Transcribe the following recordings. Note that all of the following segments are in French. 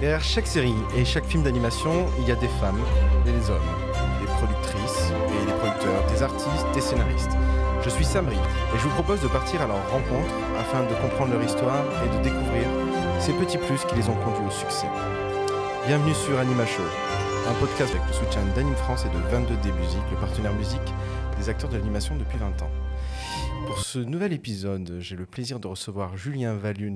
Derrière chaque série et chaque film d'animation, il y a des femmes et des hommes, des productrices et des producteurs, des artistes, des scénaristes. Je suis Samri et je vous propose de partir à leur rencontre afin de comprendre leur histoire et de découvrir ces petits plus qui les ont conduits au succès. Bienvenue sur Anima Show, un podcast avec le soutien d'Anime France et de 22D Musique, le partenaire musique des acteurs de l'animation depuis 20 ans. Pour ce nouvel épisode, j'ai le plaisir de recevoir Julien Valu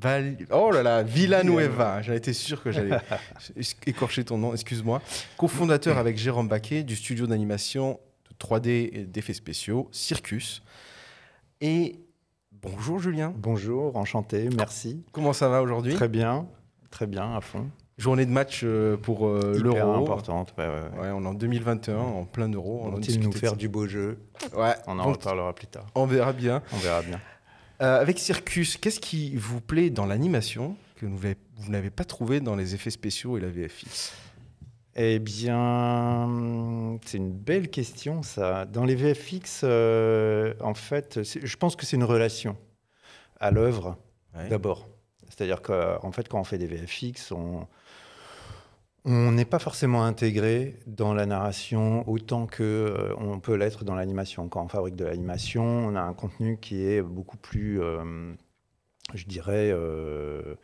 Val... Oh là là, Villanueva. J'en étais sûr que j'allais écorcher ton nom, excuse-moi. Co-fondateur avec Jérôme Baquet du studio d'animation de 3D et d'effets spéciaux Circus. Et bonjour Julien. Bonjour, enchanté, merci. Comment ça va aujourd'hui? Très bien, très bien, à fond. Journée de match euh, pour euh, l'Euro. importante. Ouais, ouais, on est en 2021, en plein Euro. Vont-ils nous faire du beau jeu? Ouais, On en reparlera plus tard. on verra bien. On verra bien. Euh, avec Circus, qu'est-ce qui vous plaît dans l'animation que vous n'avez- vous n'avez pas trouvé dans les effets spéciaux et la VFX Eh bien, c'est une belle question, ça. Dans les VFX, euh, en fait, je pense que c'est une relation à l'œuvre, Ouais. d'abord. C'est-à-dire qu'en fait, quand on fait des VFX, on on n'est pas forcément intégré dans la narration autant que euh, on peut l'être dans l'animation. Quand on fabrique de l'animation, on a un contenu qui est beaucoup plus, euh, je dirais, euh,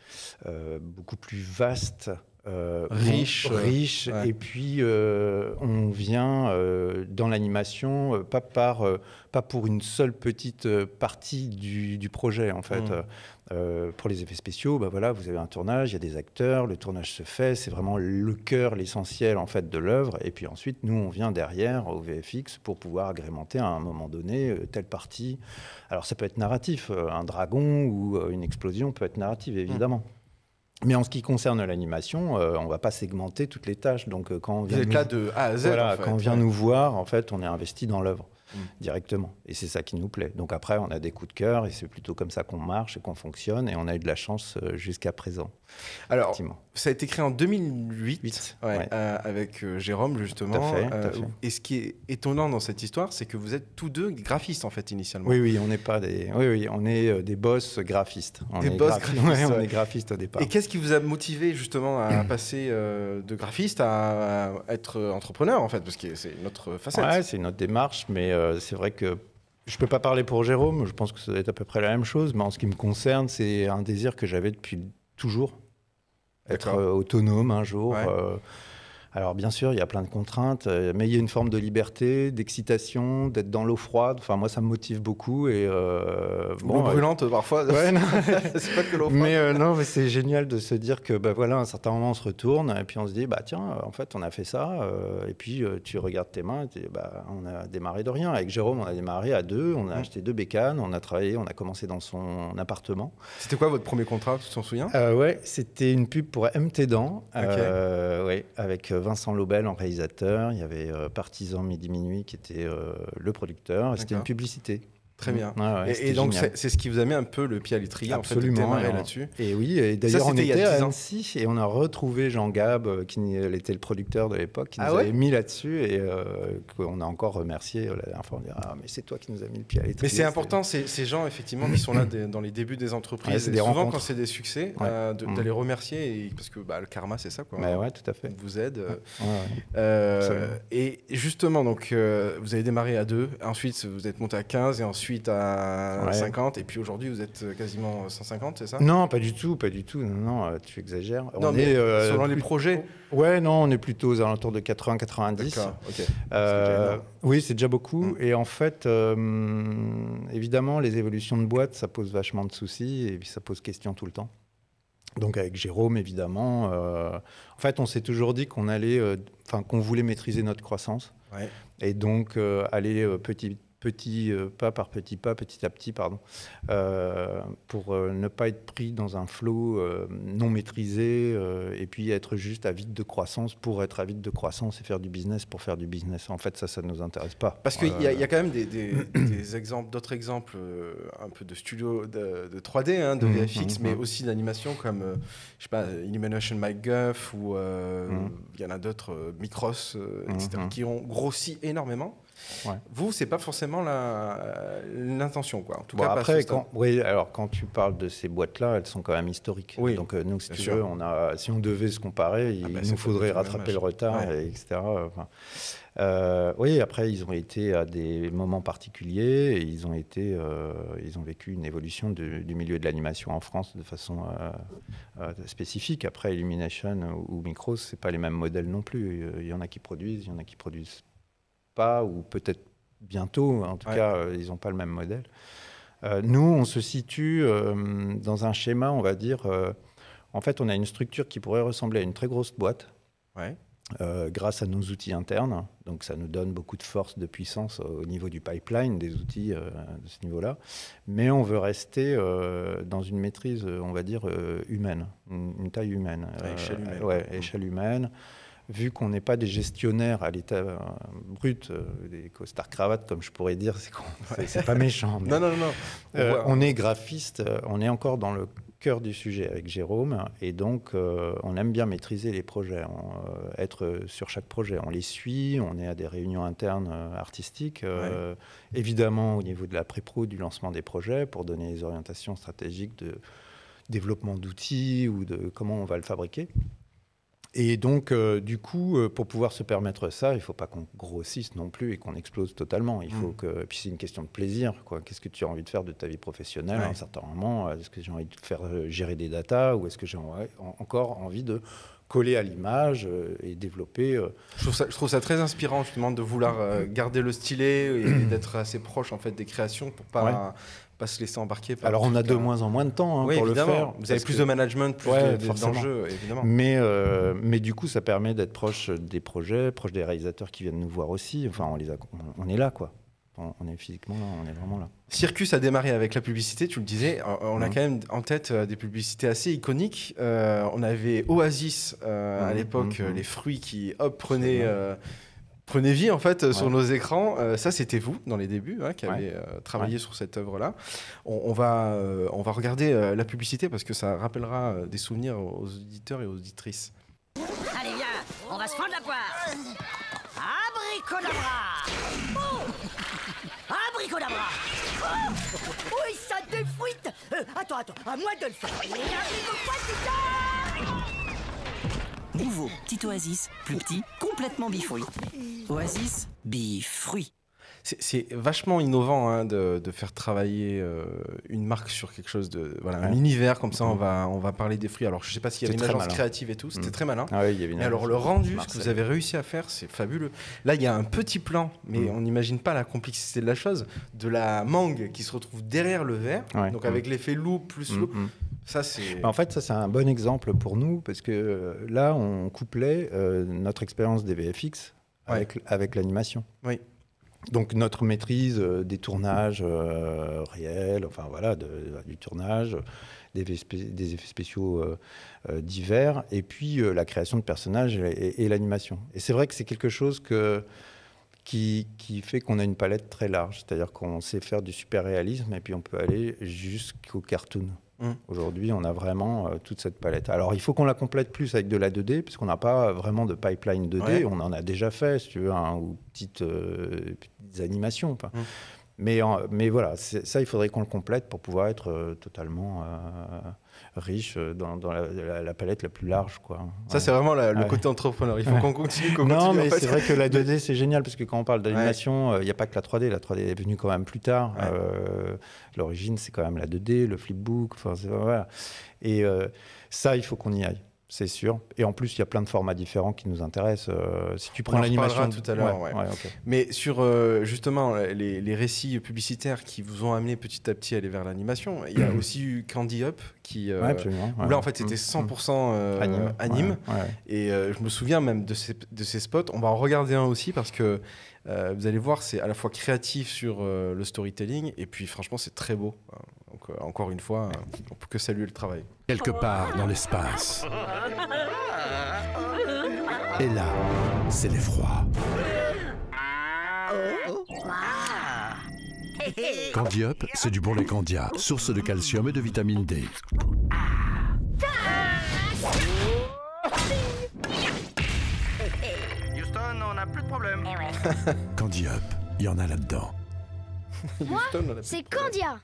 beaucoup plus vaste. Euh, Riche, bon, riche, ouais. et puis euh, on vient euh, dans l'animation pas par euh, pas pour une seule petite partie du, du projet en fait. Mm. Euh, pour les effets spéciaux, bah voilà, vous avez un tournage, il y a des acteurs, le tournage se fait, c'est vraiment le cœur, l'essentiel en fait de l'œuvre. Et puis ensuite, nous, on vient derrière au VFX pour pouvoir agrémenter à un moment donné euh, telle partie. Alors ça peut être narratif, euh, un dragon ou euh, une explosion peut être narrative évidemment. Mais en ce qui concerne l'animation, euh, on va pas segmenter toutes les tâches. Donc euh, quand on Vous vient êtes nous- là de A à Z. voilà, en fait. quand on vient nous voir, en fait, on est investi dans l'œuvre Mm. directement. Et c'est ça qui nous plaît. Donc après, on a des coups de cœur et c'est plutôt comme ça qu'on marche et qu'on fonctionne. Et on a eu de la chance euh, jusqu'à présent, Alors, ça a été créé en 2008 Huit, ouais, ouais. euh, avec euh, Jérôme, justement. Tout à fait, tout à fait. Et ce qui est étonnant dans cette histoire, c'est que vous êtes tous deux graphistes, en fait, initialement. Oui, oui, on n'est pas des. Oui, oui, on est des boss graphistes. On Des est boss graphi- graphistes, Ouais, on est graphistes au départ. Et qu'est-ce qui vous a motivé, justement, à passer euh, de graphiste à, à être entrepreneur, en fait? Parce que c'est notre facette. Ouais, c'est notre démarche, mais c'est vrai que je peux pas parler pour Jérôme. Je pense que ça doit être à peu près la même chose. Mais en ce qui me concerne, c'est un désir que j'avais depuis toujours. Être euh, autonome un jour. Ouais. Alors bien sûr, il y a plein de contraintes, euh, mais il y a une forme de liberté, d'excitation, d'être dans l'eau froide. Enfin, moi, ça me motive beaucoup. Et euh, L'eau euh, brûlante, parfois. ouais, non. c'est pas que l'eau froide. Mais euh, non, mais c'est génial de se dire que bah, voilà, à un certain moment, on se retourne et puis on se dit, bah tiens, en fait, on a fait ça. et puis tu regardes tes mains, et bah, on a démarré de rien. Avec Jérôme, on a démarré à deux, on a Mm. acheté deux bécanes, on a travaillé, on a commencé dans son appartement. C'était quoi votre premier contrat, tu t'en souviens? Ouais, c'était une pub pour MT Dents, euh, ouais, avec Vincent Lobel en réalisateur. Il y avait euh, Partisan Midi Minuit qui était euh, le producteur. C'était une publicité. Très bien. Ouais, Et- donc, c'est ce qui vous a mis un peu le pied à l'étrier, en fait, là-dessus. Et oui, et d'ailleurs, on était à 10 ans. Annecy et on a retrouvé Jean Gab, euh, qui était le producteur de l'époque, qui Ah nous ouais avait mis là-dessus et euh, qu'on a encore remercié euh, la dernière fois. On dit Ah, mais c'est toi qui nous as mis le pied à l'étrier. Mais c'est important, ces, ces gens, effectivement, qui sont là des- dans les débuts des entreprises, Ouais, c'est souvent rencontres. quand c'est des succès, euh, de, Mm. d'aller remercier, et- parce que bah, le karma, c'est ça, quoi. Mais ouais, tout à fait. On vous aide. euh, et justement, donc, vous avez démarré à 2, ensuite vous êtes monté à 15, et ensuite à Ouais. 50, et puis aujourd'hui vous êtes euh, quasiment 150, c'est ça? Non, pas du tout, pas du tout. Non, non, euh, tu exagères. Non, on mais est, euh, selon les projets. Ouais, non, on est plutôt aux alentours de 80-90. D'accord, ok. Euh, oui, c'est déjà beaucoup. Mm. Et en fait, euh, évidemment, les évolutions de boîte, ça pose vachement de soucis et puis ça pose question tout le temps. Donc avec Jérôme, évidemment, en fait, on s'est toujours dit qu'on allait, enfin, qu'on voulait maîtriser notre croissance Ouais. et donc aller petit petit euh, pas par petit pas, petit à petit, pardon, euh, pour euh, ne pas être pris dans un flot euh, non maîtrisé euh, et puis être juste avide de croissance pour être avide de croissance et faire du business pour faire du business. En fait, ça, ça ne nous intéresse pas. Parce qu'il y, y a quand même des, des- des exemples, d'autres exemples, un peu de studio de, de 3D, hein, de Mhm, VFX, mhm, mais mhm. aussi d'animation comme, je sais pas, Illumination Mike Guff ou il y en a d'autres, Micros, etc., qui ont grossi énormément. Ouais. Vous, c'est pas forcément la- l'intention, quoi. En tout Bon, cas, après, ce quand, oui, alors quand tu parles de ces boîtes-là, elles sont quand même historiques. Oui, Donc euh, nous, si bien tu sûr. veux, on a, si on devait se comparer, il bah, c'est nous faudrait rattraper le retard, Ouais. et etc. Enfin, euh, oui, après, ils ont été à des moments particuliers, et ils ont été, euh, ils ont vécu une évolution du, du milieu de l'animation en France de façon euh, euh, spécifique. Après, Illumination ou Micros, c'est pas les mêmes modèles non plus. Il y en a qui produisent, il y en a qui produisent pas, ou peut-être bientôt. En tout Ouais. cas, euh, ils n'ont pas le même modèle. Euh, nous, on se situe euh, dans un schéma, on va dire. en fait, on a une structure qui pourrait ressembler à une très grosse boîte Ouais. euh, grâce à nos outils internes. Donc, ça nous donne beaucoup de force, de puissance au niveau du pipeline, des outils euh, de ce niveau-là. Mais on veut rester euh, dans une maîtrise, on va dire, humaine, une, une taille humaine. À échelle humaine. Ouais, échelle humaine. Vu qu'on n'est pas des gestionnaires à l'état euh, brut, euh, des costards cravates, comme je pourrais dire, c'est pas méchant. mais- Non, non, non. On euh, on est graphiste, on est encore dans le cœur du sujet avec Jérôme, et donc euh, on aime bien maîtriser les projets, on, euh, être sur chaque projet. On les suit, on est à des réunions internes artistiques, évidemment au niveau de la pré-pro, du lancement des projets, pour donner les orientations stratégiques de développement d'outils ou de comment on va le fabriquer. Et donc, euh, du coup, euh, pour pouvoir se permettre ça, il ne faut pas qu'on grossisse non plus et qu'on explose totalement. Il faut Mm. que. Puis c'est une question de plaisir. Qu'est-ce que tu as envie de faire de ta vie professionnelle à un certain moment? Est-ce que j'ai envie de faire euh, gérer des datas ou est-ce que j'ai en- en- encore envie de coller à l'image et développer Je trouve, ça, je trouve ça très inspirant justement de vouloir garder le stylet et d'être assez proche en fait des créations pour pas, Ouais. Pas se laisser embarquer. par Alors, on a de moins en moins de temps hein, oui, pour le évidemment. faire. Vous avez plus que- de management, plus Ouais, d'enjeux, évidemment. Mais, euh, mais du coup, ça permet d'être proche des projets, proche des réalisateurs qui viennent nous voir aussi. Enfin, on, les a- on est là, quoi. On, on est physiquement là, on est vraiment là. Circus a démarré avec la publicité, tu le disais. On a quand même en tête euh, des publicités assez iconiques. Euh, on avait Oasis euh, à l'époque, mhm. euh, les fruits qui hop, prenaient, prenaient vie en fait euh, sur nos écrans. Euh, ça, c'était vous dans les débuts hein, qui Ouais. avez euh, travaillé sur cette œuvre-là. On, on va, euh, on va regarder euh, la publicité parce que ça rappellera euh, des souvenirs aux auditeurs et aux auditrices. Allez, viens, on va se fendre la poire. Abricodabra oh Abricodabra oh Oui, ça défouite Euh, Attends, attends, à moi de le faire. Nouveau, petit oasis, plus petit, complètement bifruit. Oasis, bifruit. C'est- C'est vachement innovant hein, de, de faire travailler euh, une marque sur quelque chose de voilà un univers comme ça. On Mhm. va on va parler des fruits. Alors je sais pas s'il y avait une très agence malin. créative et tout. C'était Mhm. très malin. Ah oui, il y avait une alors le rendu, ce que vous avez réussi à faire, c'est fabuleux. Là, il y a un petit plan, mais Mhm. on n'imagine pas la complexité de la chose, de la mangue qui se retrouve derrière le verre, Ouais. donc avec l'effet loup plus Mm, loup. mm. Ça c'est. Bah, En fait, ça, c'est un bon exemple pour nous parce que euh, là, on couplait euh, notre expérience des VFX avec, avec l'animation. Oui. Donc, notre maîtrise euh, des tournages euh, réels, enfin voilà, de- du tournage, des, effets spé- des effets spéciaux euh, divers, et puis la création de personnages et, et- et l'animation. Et c'est vrai que c'est quelque chose que, qui, qui fait qu'on a une palette très large, c'est-à-dire qu'on sait faire du super réalisme et puis on peut aller jusqu'au cartoon. Mm. Aujourd'hui, on a vraiment euh, toute cette palette. Alors, il faut qu'on la complète plus avec de la 2D, parce qu'on n'a pas vraiment de pipeline 2D. Ouais. On en a déjà fait, si tu veux, hein, ou petites, euh, petites animations. Mm. Mais, en- mais voilà, ça, il faudrait qu'on le complète pour pouvoir être euh, totalement riche euh, dans, dans la, la- la palette la plus large. Quoi. Ça c'est vraiment la- le Ouais. côté entrepreneur. Il faut Ouais. qu'on continue. qu'on Non, continue, mais c'est vrai que la 2D, c'est génial, parce que quand on parle d'animation, il n'y a pas que la 3D. La 3D est venue quand même plus tard. Euh, L'origine, c'est quand même la 2D, le flipbook. Voilà. Et euh, ça, il faut qu'on y aille. C'est sûr. Et en plus, il y a plein de formats différents qui nous intéressent. Euh, si tu prends en l'animation. tout à l'heure, ouais. ok. Mais sur euh, justement les, les récits publicitaires qui vous ont amené petit à petit à aller vers l'animation, il y a aussi eu Candy Up qui. euh, Ouais, où ouais. là en fait c'était Mm, 100% euh, mm. anime. anime. Ouais, ouais. Et euh, je me souviens même de ces, de ces spots. On va en regarder un aussi parce que euh, vous allez voir, c'est à la fois créatif sur euh, le storytelling et puis franchement, c'est très beau. Donc, euh, encore une fois, euh, on peut que saluer le travail. quelque part dans l'espace. Et là, c'est l'effroi. Candiop, c'est du bon lait Candia, source de calcium et de vitamine D. Houston, on n'a plus de problème. Candiop, il y en a là-dedans. C'est Candia.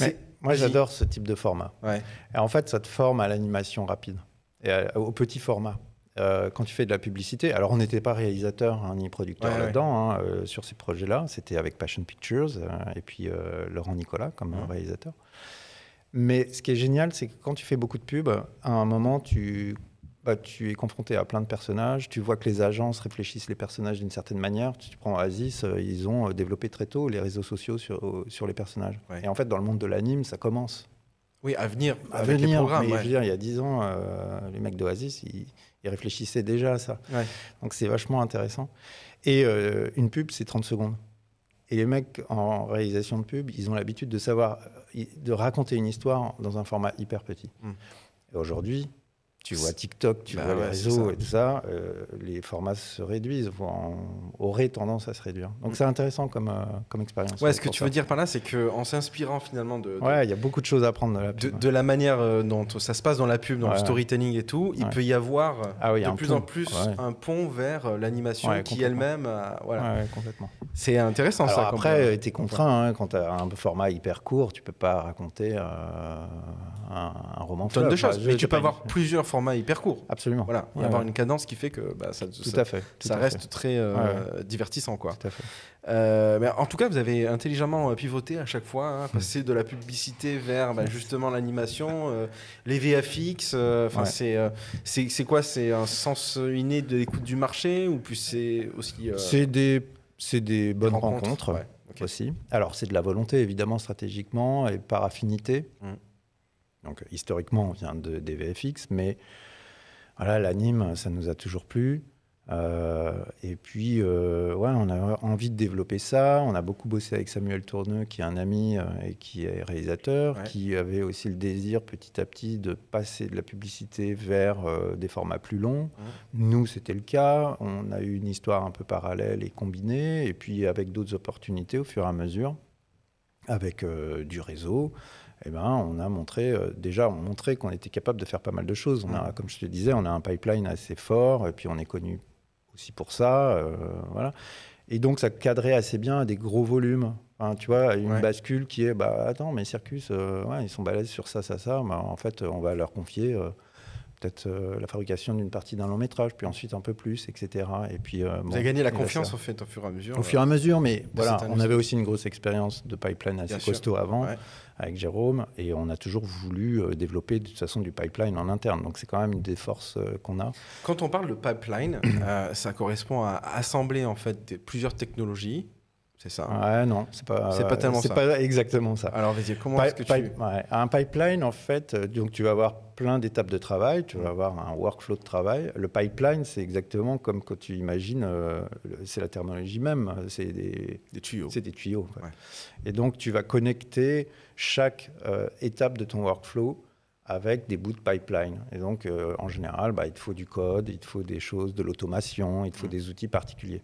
Mais moi, j'adore ce type de format. Ouais. Et en fait, ça te forme à l'animation rapide et à- au petit format. Euh, quand tu fais de la publicité, alors on n'était pas réalisateur hein, ni producteur Ouais, ouais. là-dedans hein, euh, sur ces projets-là, c'était avec Passion Pictures euh, et puis Laurent Nicolas comme réalisateur. Mais ce qui est génial, c'est que quand tu fais beaucoup de pubs, à un moment, tu, tu es confronté à plein de personnages, tu vois que les agences réfléchissent les personnages d'une certaine manière. Tu prends Oasis, euh, ils ont euh, développé très tôt les réseaux sociaux sur, sur les personnages. Ouais. Et en fait, dans le monde de l'anime, ça commence Oui, à venir à avec les programmes. mais ouais. je veux dire, il y a 10 ans, euh, les mecs d'Oasis, ils, ils réfléchissaient déjà à ça. Ouais. Donc c'est vachement intéressant. Et euh, une pub, c'est 30 secondes. Et les mecs en réalisation de pub, ils ont l'habitude de savoir, euh, de raconter une histoire dans un format hyper petit. Et aujourd'hui, tu vois TikTok, tu Bah vois les ouais, c'est réseaux et tout ça, euh, les formats se réduisent, voire auraient tendance à se réduire. Donc c'est intéressant comme, euh, comme expérience. Ouais, ce que tu ça. veux dire par là, c'est qu'en s'inspirant finalement de, de- Ouais, il y a beaucoup de choses à apprendre de la pub. de la manière euh, dont ça se passe dans la pub, dans le storytelling et tout, il Ouais. peut y avoir Ah oui, de plus pont. en plus un pont vers l'animation qui elle-même, voilà. Complètement. C'est intéressant Alors ça. après, tu es contraint, hein, quand tu as un format hyper court, tu peux pas raconter euh, un, un roman tonne de choses, Enfin, mais tu peux avoir plusieurs formats hyper courts. Absolument. Voilà, Ouais, avoir ouais. une cadence qui fait que bah, ça, Tout ça, à fait. tout ça à reste fait, très euh, divertissant quoi. Tout à fait. Euh, mais en tout cas, vous avez intelligemment euh, pivoté à chaque fois, Hmm. hein, passé de la publicité vers bah, justement l'animation, euh, les VFX. Enfin, c'est c'est quoi? C'est un sens inné de l'écoute du marché ou plus c'est aussi C'est des, c'est des bonnes rencontres? aussi. Alors, c'est de la volonté, évidemment, stratégiquement et par affinité. Mm. Donc, historiquement, on vient de, des VFX, mais voilà, l'anime, ça nous a toujours plu. Euh, et puis, euh, ouais, on a envie de développer ça. On a beaucoup bossé avec Samuel Tourneux, qui est un ami euh, et qui est réalisateur, Ouais. qui avait aussi le désir petit à petit de passer de la publicité vers des formats plus longs. Nous, c'était le cas. On a eu une histoire un peu parallèle et combinée, et puis avec d'autres opportunités au fur et à mesure, avec du réseau. Eh ben, on a montré, euh, déjà, on montrait qu'on était capable de faire pas mal de choses. On a, comme je te disais, on a un pipeline assez fort, et puis on est connu aussi pour ça. euh, voilà. Et donc, ça cadrait assez bien à des gros volumes. Enfin, tu vois, une Ouais. bascule qui est, bah, attends, mais Circus, euh, ouais, ils sont balèzes sur ça, ça, ça. Bah, en fait, on va leur confier peut-être euh, la fabrication d'une partie d'un long métrage, puis ensuite un peu plus, etc. Et puis, euh, Vous bon, avez gagné la confiance au fait au fur et à mesure. au fur et à mesure, mais voilà, cette on avait aussi une grosse expérience de pipeline assez Bien sûr. costaud avant Ouais. avec Jérôme, et on a toujours voulu euh, développer de toute façon du pipeline en interne. Donc c'est quand même une des forces euh, qu'on a. Quand on parle de pipeline, euh, ça correspond à assembler en fait des- plusieurs technologies. C'est ça. Ouais, non, c'est pas. C'est pas tellement c'est ça. pas exactement ça. Alors vas-y, comment Pi- est-ce que tu ouais, un pipeline, en fait, euh, donc tu vas avoir plein d'étapes de travail, tu vas avoir un workflow de travail. Le pipeline, c'est exactement comme quand tu imagines, euh, c'est la terminologie même, c'est des, des tuyaux c'est des tuyaux. en fait. Ouais. Et donc, tu vas connecter chaque euh, étape de ton workflow avec des bouts de pipeline. Et donc, euh, en général, bah, il te faut du code, il te faut des choses, de l'automation, il te faut Mm. des outils particuliers.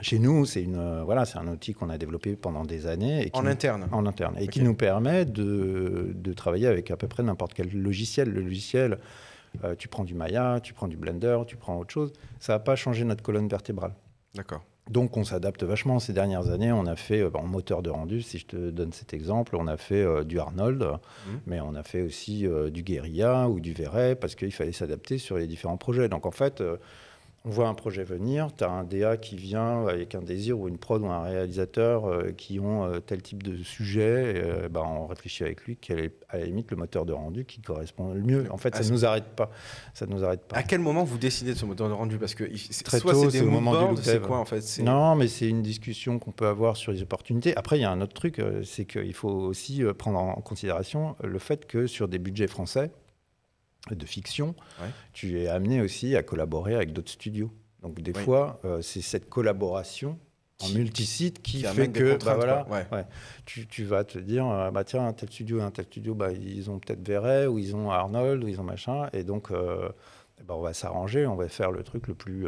Chez nous, c'est une, euh, voilà, c'est un outil qu'on a développé pendant des années et qui en nous- interne. en interne et qui nous permet de, de travailler avec à peu près n'importe quel logiciel. Le logiciel, euh, tu prends du Maya, tu prends du Blender, tu prends autre chose, ça n'a pas changé notre colonne vertébrale. D'accord. Donc on s'adapte vachement ces dernières années. On a fait euh, en moteur de rendu, si je te donne cet exemple, on a fait euh, du Arnold, Mhm. mais on a fait aussi euh, du Guerilla ou du Verret parce qu'il fallait s'adapter sur les différents projets. Donc en fait, on voit un projet venir, tu as un DA qui vient avec un désir ou une prod ou un réalisateur euh, qui ont euh, tel type de sujet, et, euh, ben, on réfléchit avec lui quel est à la limite le moteur de rendu qui correspond le mieux. En fait, ça ne nous arrête pas. Ça nous arrête pas. À quel moment vous décidez de ce moteur de rendu? Parce que c'est- Très soit tôt, c'est des au moment du moodboards, look c'est quoi en fait? Non, mais c'est une discussion qu'on peut avoir sur les opportunités. Après, il y a un autre truc, c'est qu'il faut aussi prendre en considération le fait que sur des budgets français de fiction, Ouais. tu es amené aussi à collaborer avec d'autres studios. Donc des Oui. fois, euh, c'est cette collaboration en multisite qui, qui fait que bah, contraintes, voilà, quoi. Ouais. ouais, tu, tu vas te dire, euh, bah tiens, un tel studio, un tel studio, bah, ils ont peut-être Verret, ou ils ont Arnold, ou ils ont machin, et donc euh, eh ben, on va s'arranger, on va faire le truc le plus,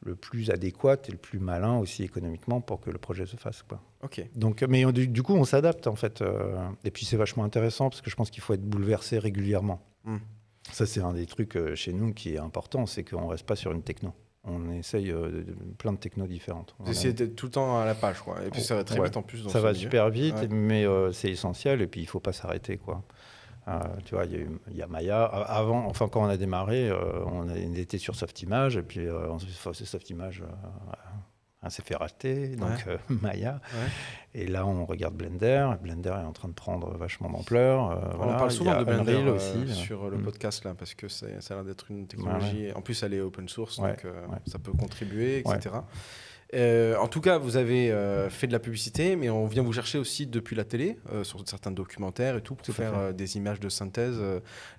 le plus adéquat et le plus malin aussi économiquement pour que le projet se fasse. Quoi. Ok. Donc, mais on- du, du coup, on s'adapte en fait, euh, et puis c'est vachement intéressant parce que je pense qu'il faut être bouleversé régulièrement. Hmm. Ça, c'est un des trucs euh, chez nous qui est important, c'est qu'on reste pas sur une techno. on essaye euh, plein de technos différentes. Vous essayez d'être tout le temps à la page, quoi. Et puis ça va très Ouais. vite en plus. Dans Ça va milieu. super vite, Ouais. mais euh, c'est essentiel et puis il faut pas s'arrêter quoi. Euh, tu vois, il y, a y Maya. Avant, enfin quand on a démarré, on, a- on était sur Softimage et puis on s'est fait- Softimage s'est fait rater, donc Ouais. euh, Maya. Ouais. Et là, on regarde Blender. Blender est en train de prendre vachement d'ampleur. euh, On voilà. parle Il y souvent de Blender Unreal euh, aussi. sur le Mm. podcast là parce que ça a l'air d'être une technologie. En plus, elle est open source, donc euh, ça peut contribuer, etc. Euh, en tout cas, vous avez euh, fait de la publicité, mais on vient vous chercher aussi depuis la télé, euh, sur certains documentaires et tout, pour Tout faire des images de synthèse.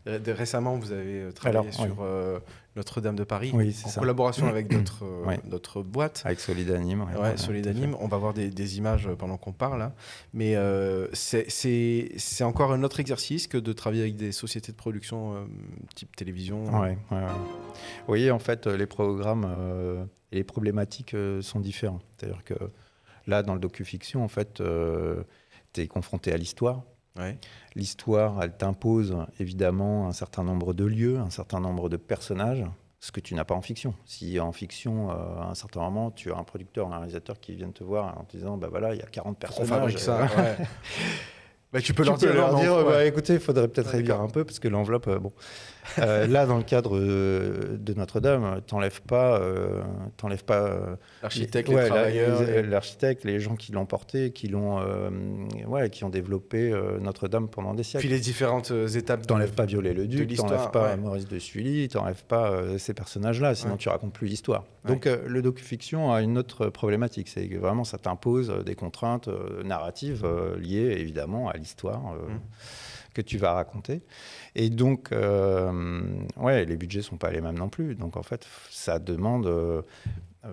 Récemment, vous avez travaillé Alors, sur oui. Euh, Notre-Dame de Paris, Oui, en ça. collaboration avec d'autres euh, Ouais. d'autres boîtes. Avec Solidanime. Ouais, ouais, Solid tout à fait. Anime. On va voir des, des images pendant qu'on parle. là. Mais euh, c'est- encore un autre exercice que de travailler avec des sociétés de production euh, type télévision. Vous voyez, en fait, les programmes euh, et les problématiques euh, sont différents. C'est-à-dire que là, dans le docu-fiction, en fait, tu es confronté à l'histoire. Ouais. L'histoire, elle t'impose évidemment un certain nombre de lieux, un certain nombre de personnages, ce que tu n'as pas en fiction. Si en fiction, euh, à un certain moment, tu as un producteur, un réalisateur qui viennent te voir en te disant, bah voilà, il y a 40 On personnages. fabrique ça. ouais. Bah, tu peux Tu leur dire, non, bah, ouais. écoutez, il faudrait peut-être réduire un peu parce que l'enveloppe, euh, bon. Euh, là, dans le cadre euh, de Notre-Dame, t'enlèves pas, euh, t'enlèves pas euh, L'architecte, les, ouais, travailleurs. les- les- l'architecte, les gens qui l'ont porté, qui l'ont, euh, ouais, qui ont développé euh, Notre-Dame pendant des siècles. Puis les différentes euh, étapes. de- T'enlèves pas Viollet-le-Duc, t'enlèves pas ouais. Maurice de Sully, t'enlèves pas euh, ces personnages-là, sinon Ouais. tu racontes plus l'histoire. Donc euh, le docu-fiction a une autre problématique, c'est que vraiment ça t'impose euh, des contraintes euh, narratives euh, liées évidemment à l'histoire euh, Mm. Que tu vas raconter. Et donc, euh, ouais, les budgets sont pas les mêmes non plus. Donc en fait, ça demande euh,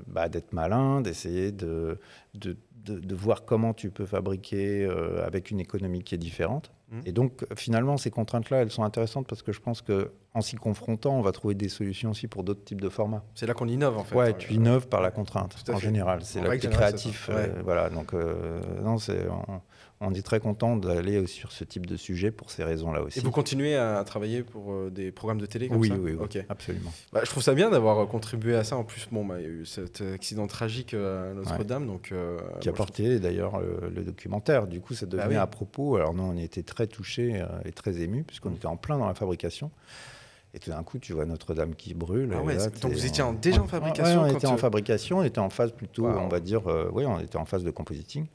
bah, d'être malin, d'essayer de, de, de- de voir comment tu peux fabriquer euh, avec une économie qui est différente. Mhm. Et donc, finalement, ces contraintes-là, elles sont intéressantes parce que je pense que en s'y confrontant, on va trouver des solutions aussi pour d'autres types de formats. C'est là qu'on innove en fait. ouais, tu innoves par la contrainte, en fait. général. C'est là que tu es créatif. Ouais. voilà, donc, non, c'est, on, on est très content d'aller sur ce type de sujet pour ces raisons-là aussi. Et vous continuez à travailler pour euh, des programmes de télé comme oui, ça oui, oui, Ok. absolument. Bah, je trouve ça bien d'avoir euh, contribué à ça. En plus, bon, bah, il y a eu cet accident tragique euh, à Notre-Dame, donc. euh, qui a je porté d'ailleurs le, le documentaire. Du coup, ça devenait Bah oui. à propos. Alors nous, on était très touchés et très émus puisqu'on Mm. était en plein dans la fabrication. Et tout d'un coup, tu vois Notre-Dame qui brûle. Ah ouais, là, donc vous étiez en- déjà en Ouais, fabrication ouais, on quand, était en fabrication, on était en phase plutôt, Wow. on va dire, euh, oui, on était en phase de compositing.